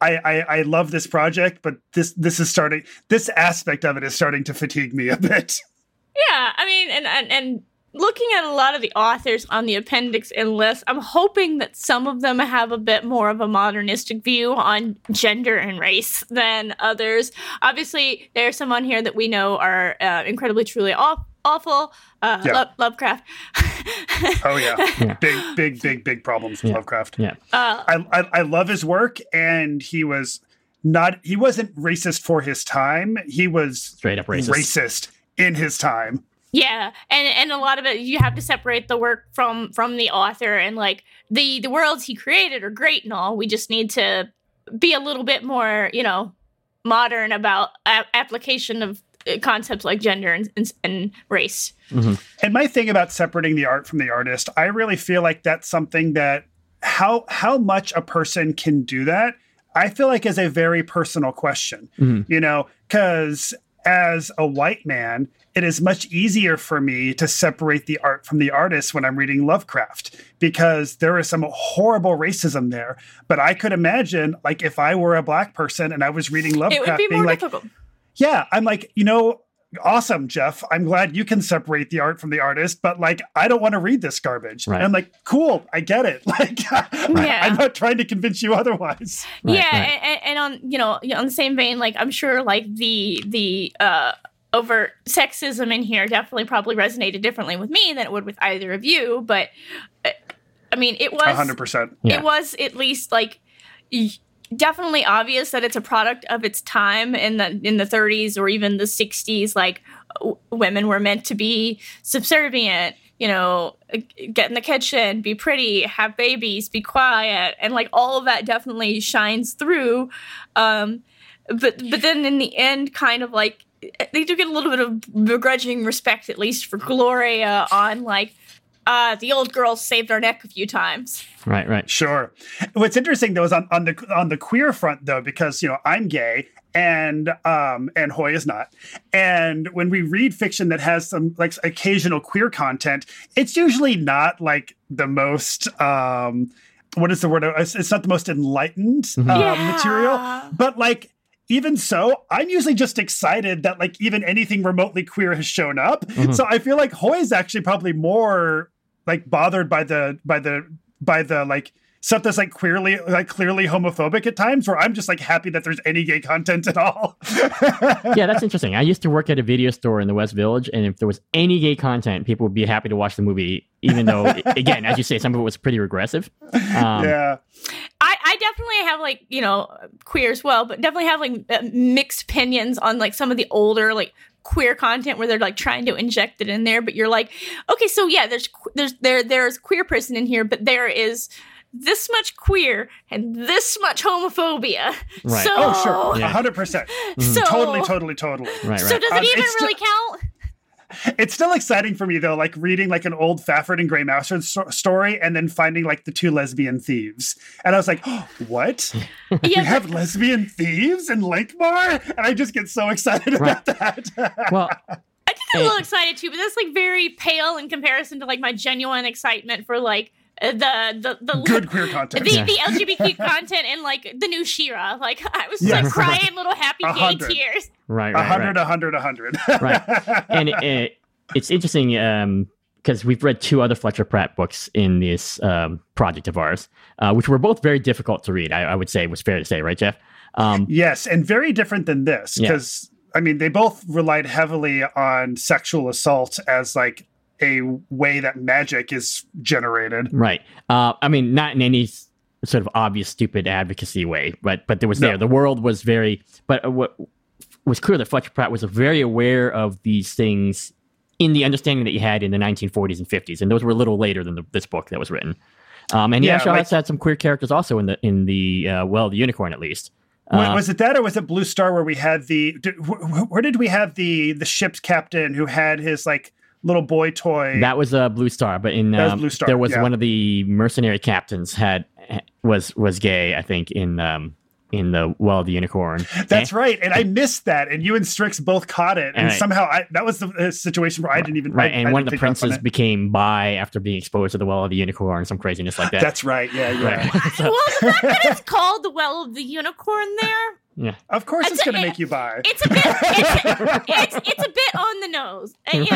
I, I I love this project, but this this is starting this aspect of it is starting to fatigue me a bit. Yeah, I mean, and, and and looking at a lot of the authors on the appendix and list, I'm hoping that some of them have a bit more of a modernistic view on gender and race than others. Obviously, there are some on here that we know are uh, incredibly, truly aw- awful. Uh, Yeah. Lo- Lovecraft. Oh yeah. Yeah. Big big big big problems with Yeah. Lovecraft. Yeah. Uh, I, I I love his work and he was not he wasn't racist for his time. He was Straight up racist. racist in his time. Yeah, and and a lot of it you have to separate the work from from the author and like the the worlds he created are great and all. We just need to be a little bit more, you know, modern about a- application of uh, concepts like gender and, and, and race. And my thing about separating the art from the artist, I really feel like that's something that how how much a person can do that, I feel like is a very personal question. You know, because as a white man, it is much easier for me to separate the art from the artist when I'm reading Lovecraft because there is some horrible racism there. But I could imagine, like, if I were a black person and I was reading It Lovecraft, would be being more like, difficult. yeah, I'm like, you know, awesome, Jeff. I'm glad you can separate the art from the artist, but like, I don't want to read this garbage. Right. And I'm like, cool, I get it. Like, I'm not trying to convince you otherwise. Right, yeah, right. And, and on you know on the same vein, like I'm sure like the the uh overt sexism in here definitely probably resonated differently with me than it would with either of you. But uh, I mean, it was hundred percent. Yeah. it was at least like definitely obvious that it's a product of its time in the in the 30s or even the 60s like w- women were meant to be subservient you know get in the kitchen be pretty have babies be quiet and like all of that definitely shines through um but but then in the end kind of like they do get a little bit of begrudging respect at least for gloria on like uh the old girl saved our neck a few times Right, right. Sure. What's interesting though is on, on the on the queer front though, because you know I'm gay and um and Hoy is not. And when we read fiction that has some like occasional queer content, it's usually not like the most um what is the word? It's, it's not the most enlightened um, Yeah. material, but like. Even so, I'm usually just excited that like even anything remotely queer has shown up. So I feel like Hoy is actually probably more like bothered by the by the by the like stuff that's like queerly like clearly homophobic at times where I'm just like happy that there's any gay content at all. yeah, that's interesting. I used to work at a video store in the West Village, and if there was any gay content, people would be happy to watch the movie, even though, again, as you say, some of it was pretty regressive. Um, yeah. I, I definitely have like you know queer as well, but definitely have like uh, mixed opinions on like some of the older like queer content where they're like trying to inject it in there. But you're like, okay, so yeah, there's there's there there's queer person in here, but there is this much queer and this much homophobia. Right. So, Oh, sure. Yeah. Hundred percent. So, Totally, totally, totally. Right, right. So right. does it Um, even really ju- count? It's still exciting for me though, like reading like an old Fafhrd and Grey Mouser so- story and then finding like the two lesbian thieves. And I was like, oh, what? Yeah, we but- have lesbian thieves in Lankhmar? And I just get so excited about that. well, I get a little excited too, but that's like very pale in comparison to like my genuine excitement for like the the the Good queer content. the, Yeah. the LGBT content and like the new She-Ra. Like I was Yes. like crying little happy gay hundred. tears. right, right, hundred, right. a hundred, a hundred. Right. and it, it, it's interesting because we've read two other Fletcher Pratt books in this um, project of ours, uh, which were both very difficult to read. I, I would say was fair to say, right, Jeff? Um, Yes, and very different than this Yeah. because I mean they both relied heavily on sexual assault as like a way that magic is generated. right. Uh, I mean, not in any sort of obvious, stupid advocacy way, but but there was No. there. The world was very, but uh, what was clear that Fletcher Pratt was very aware of these things in the understanding that he had in the 1940s and 50s, and those were a little later than the, this book that was written. Um, and he Yeah, actually like- also had some queer characters also in the in the uh, well, the unicorn at least. Uh, was it that, or was it Blue Star, where we had the? Did, wh- where did we have the the ship's captain who had his like little boy toy? That was a Blue Star, but in That was um, Blue Star, there was yeah. one of the mercenary captains had was was gay. I think in um, in the well of the unicorn. That's Eh? right, and I missed that, and you and Strix both caught it, and Right. somehow I, that was the uh, situation where I didn't even Right, I- and I one of the pick princes became bi after being exposed to the well of the unicorn, some craziness like that. That's right. Yeah, yeah. right. So, well, the fact that it's called the Well of the Unicorn there, yeah, Of course, It's it's, going to make you buy. it's a bit it's, it's, it's a bit on the nose. You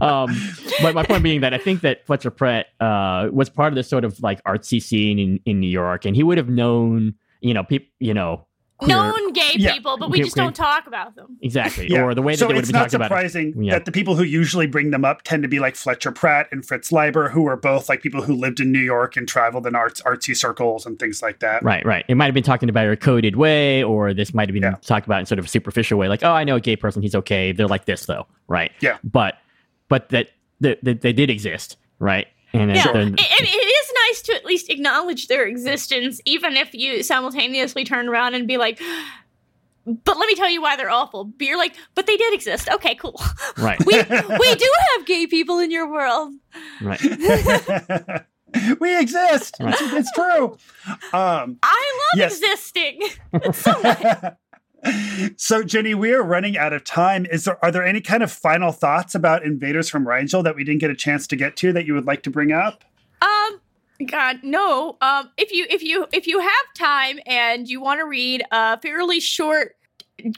know? um, but my point being that I think that Fletcher Pratt uh, was part of this sort of like artsy scene in, in New York, and he would have known, you know, people, you know, queer- Known gay Yeah. people, but we Okay, just okay. don't talk about them. exactly, Yeah. or the way that so they would it's have been not talking about. it. surprising that the people who usually bring them up tend to be like Fletcher Pratt and Fritz Leiber, who are both like people who lived in New York and traveled in arts artsy circles and things like that. Right, right. It might have been talking about it a coded way, or this might have been Yeah. talked about in sort of a superficial way, like, oh, I know a gay person, he's okay. They're like this, though, right? Yeah. But, but that that that they did exist, right? And Yeah, then- it, it- it is nice to at least acknowledge their existence, even if you simultaneously turn around and be like, but let me tell you why they're awful. But you're like, but they did exist. Okay, cool. Right. we we do have gay people in your world. Right. we exist. Right. It's, it's true. Um, I love Yes. existing. So so Ginny, we are running out of time. Is there are there any kind of final thoughts about Invaders from Rigel that we didn't get a chance to get to that you would like to bring up? Um, God, no. Um, if you if you if you have time and you want to read a fairly short,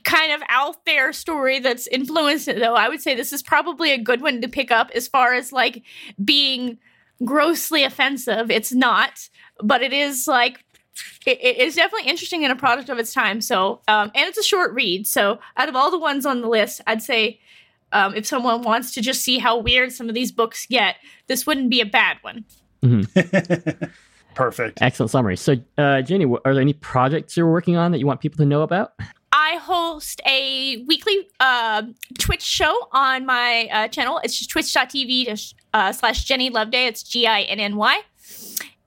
kind of out there story that's influenced it, though, I would say this is probably a good one to pick up as far as like being grossly offensive. It's not, but it is like. It, it is definitely interesting and a product of its time. So, um, and it's a short read. So, out of all the ones on the list, I'd say um, if someone wants to just see how weird some of these books get, this wouldn't be a bad one. Perfect. Excellent summary. So, uh, Ginny, are there any projects you're working on that you want people to know about? I host a weekly uh, Twitch show on my uh, channel. It's just twitch.tv to- uh, slash Ginny Loveday. It's G I N N Y.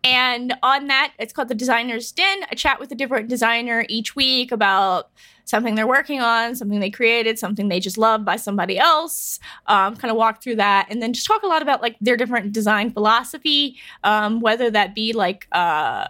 And on that, it's called the Designer's Den. I chat with a different designer each week about something they're working on, something they created, something they just love by somebody else. Um, kind of walk through that, and then just talk a lot about like their different design philosophy, um, whether that be like uh,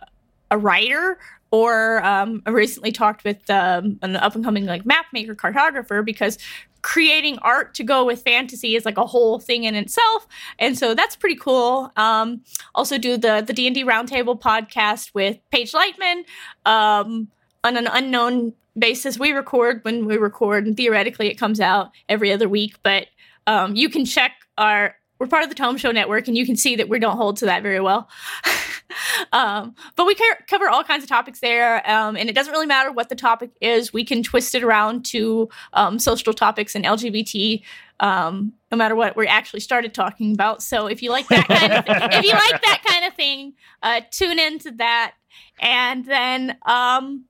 a writer or um, I recently talked with um, an up and coming like map maker cartographer because creating art to go with fantasy is like a whole thing in itself, and so that's pretty cool. Um, also, do the the D and D Roundtable podcast with Paige Lightman um, on an unknown basis. We record when we record, and theoretically, it comes out every other week. But um, you can check our. We're part of the Tome Show Network, and you can see that we don't hold to that very well. um, but we cover all kinds of topics there, um, and it doesn't really matter what the topic is. We can twist it around to um, social topics and LGBT, um, no matter what we actually started talking about. So if you like that kind of if you like that kind of thing, uh, tune into that. And then um,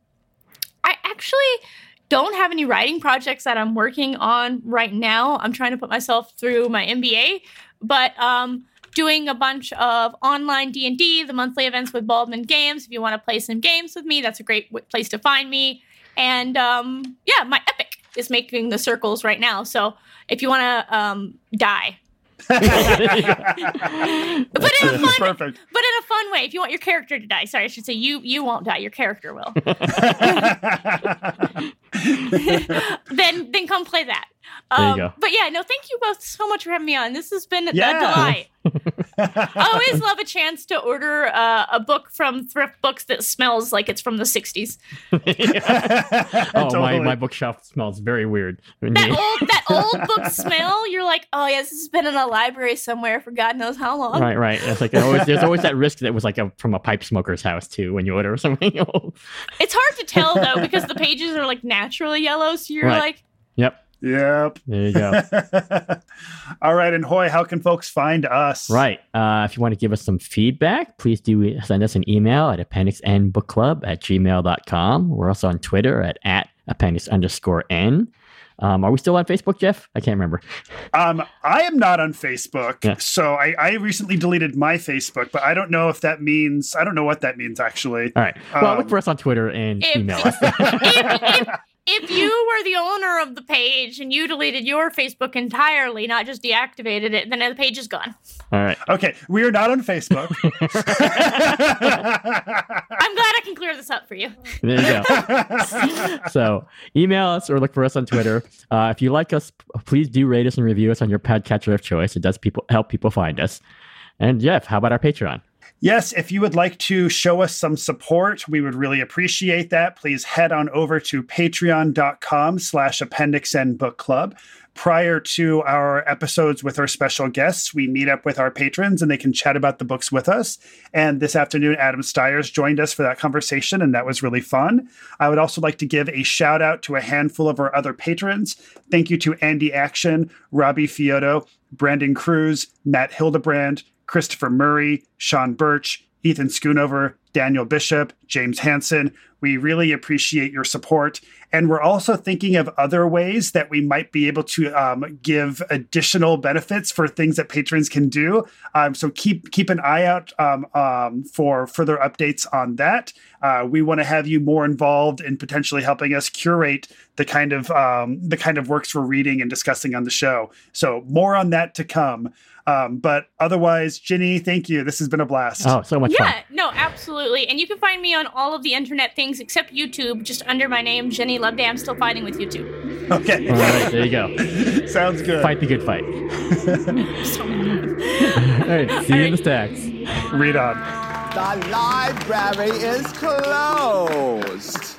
I actually don't have any writing projects that I'm working on right now. I'm trying to put myself through my MBA, but um, doing a bunch of online D&D, the monthly events with Baldman Games. If you want to play some games with me, that's a great w- place to find me. And um, yeah, my epic is making the circles right now. So if you want to um, die, but in a fun, Perfect. but in a fun way. If you want your character to die, sorry, I should say you you won't die. Your character will. then then come play that. There you Um, go. But yeah, no, thank you both so much for having me on. This has been Yeah. a delight. I always love a chance to order uh, a book from Thrift Books that smells like it's from the '60s. Oh, my, Totally. my bookshelf smells very weird. That old that old book smell. You're like, oh yes, this has been in a library somewhere for God knows how long. Right, right. It's like always, there's always that risk that it was like a, from a pipe smoker's house too when you order something old. It's hard to tell though because the pages are like naturally yellow. So you're Right. like, Yep, yep. there you go. All right, and Hoy, how can folks find us? Right. Uh, if you want to give us some feedback, please do send us an email at appendixnbookclub at gmail.com. We're also on Twitter at, at appendix underscore n. Um, are we still on Facebook, Jeff? I can't remember. Um, I am not on Facebook, Yeah. so I, I recently deleted my Facebook, but I don't know if that means I don't know what that means actually. All right. Well, Um, look for us on Twitter and If- email us. if, if, if you were the owner of the page and you deleted your Facebook entirely, not just deactivated it, then the page is gone. All right. Okay, we are not on Facebook. I'm glad I can clear this up for you. There you go. so email us or look for us on Twitter. Uh, if you like us, please do rate us and review us on your podcatcher of choice. It does people help people find us. And Jeff, how about our Patreon? Yes, if you would like to show us some support, we would really appreciate that. Please head on over to patreon.com slash appendix and book club. Prior to our episodes with our special guests, we meet up with our patrons and they can chat about the books with us. And this afternoon, Adam Stiers joined us for that conversation, and that was really fun. I would also like to give a shout out to a handful of our other patrons. Thank you to Andy Action, Robbie Fioto, Brandon Cruz, Matt Hildebrand, Christopher Murray, Sean Birch, Ethan Schoonover, Daniel Bishop, James Hanson. We really appreciate your support. And we're also thinking of other ways that we might be able to um, give additional benefits for things that patrons can do. Um, so keep keep an eye out um, um for further updates on that. Uh, we want to have you more involved in potentially helping us curate the kind of um, the kind of works we're reading and discussing on the show. So more on that to come. Um, but otherwise, Ginny, thank you. This has been a blast. Oh, so much fun. yeah, fun. no, absolutely. And you can find me on all of the internet things except YouTube, just under my name, Ginny Loveday. I'm still fighting with YouTube. Okay. All right, there you go. Sounds good. Fight the good fight. All right, see you in the stacks. Read on. The library is closed.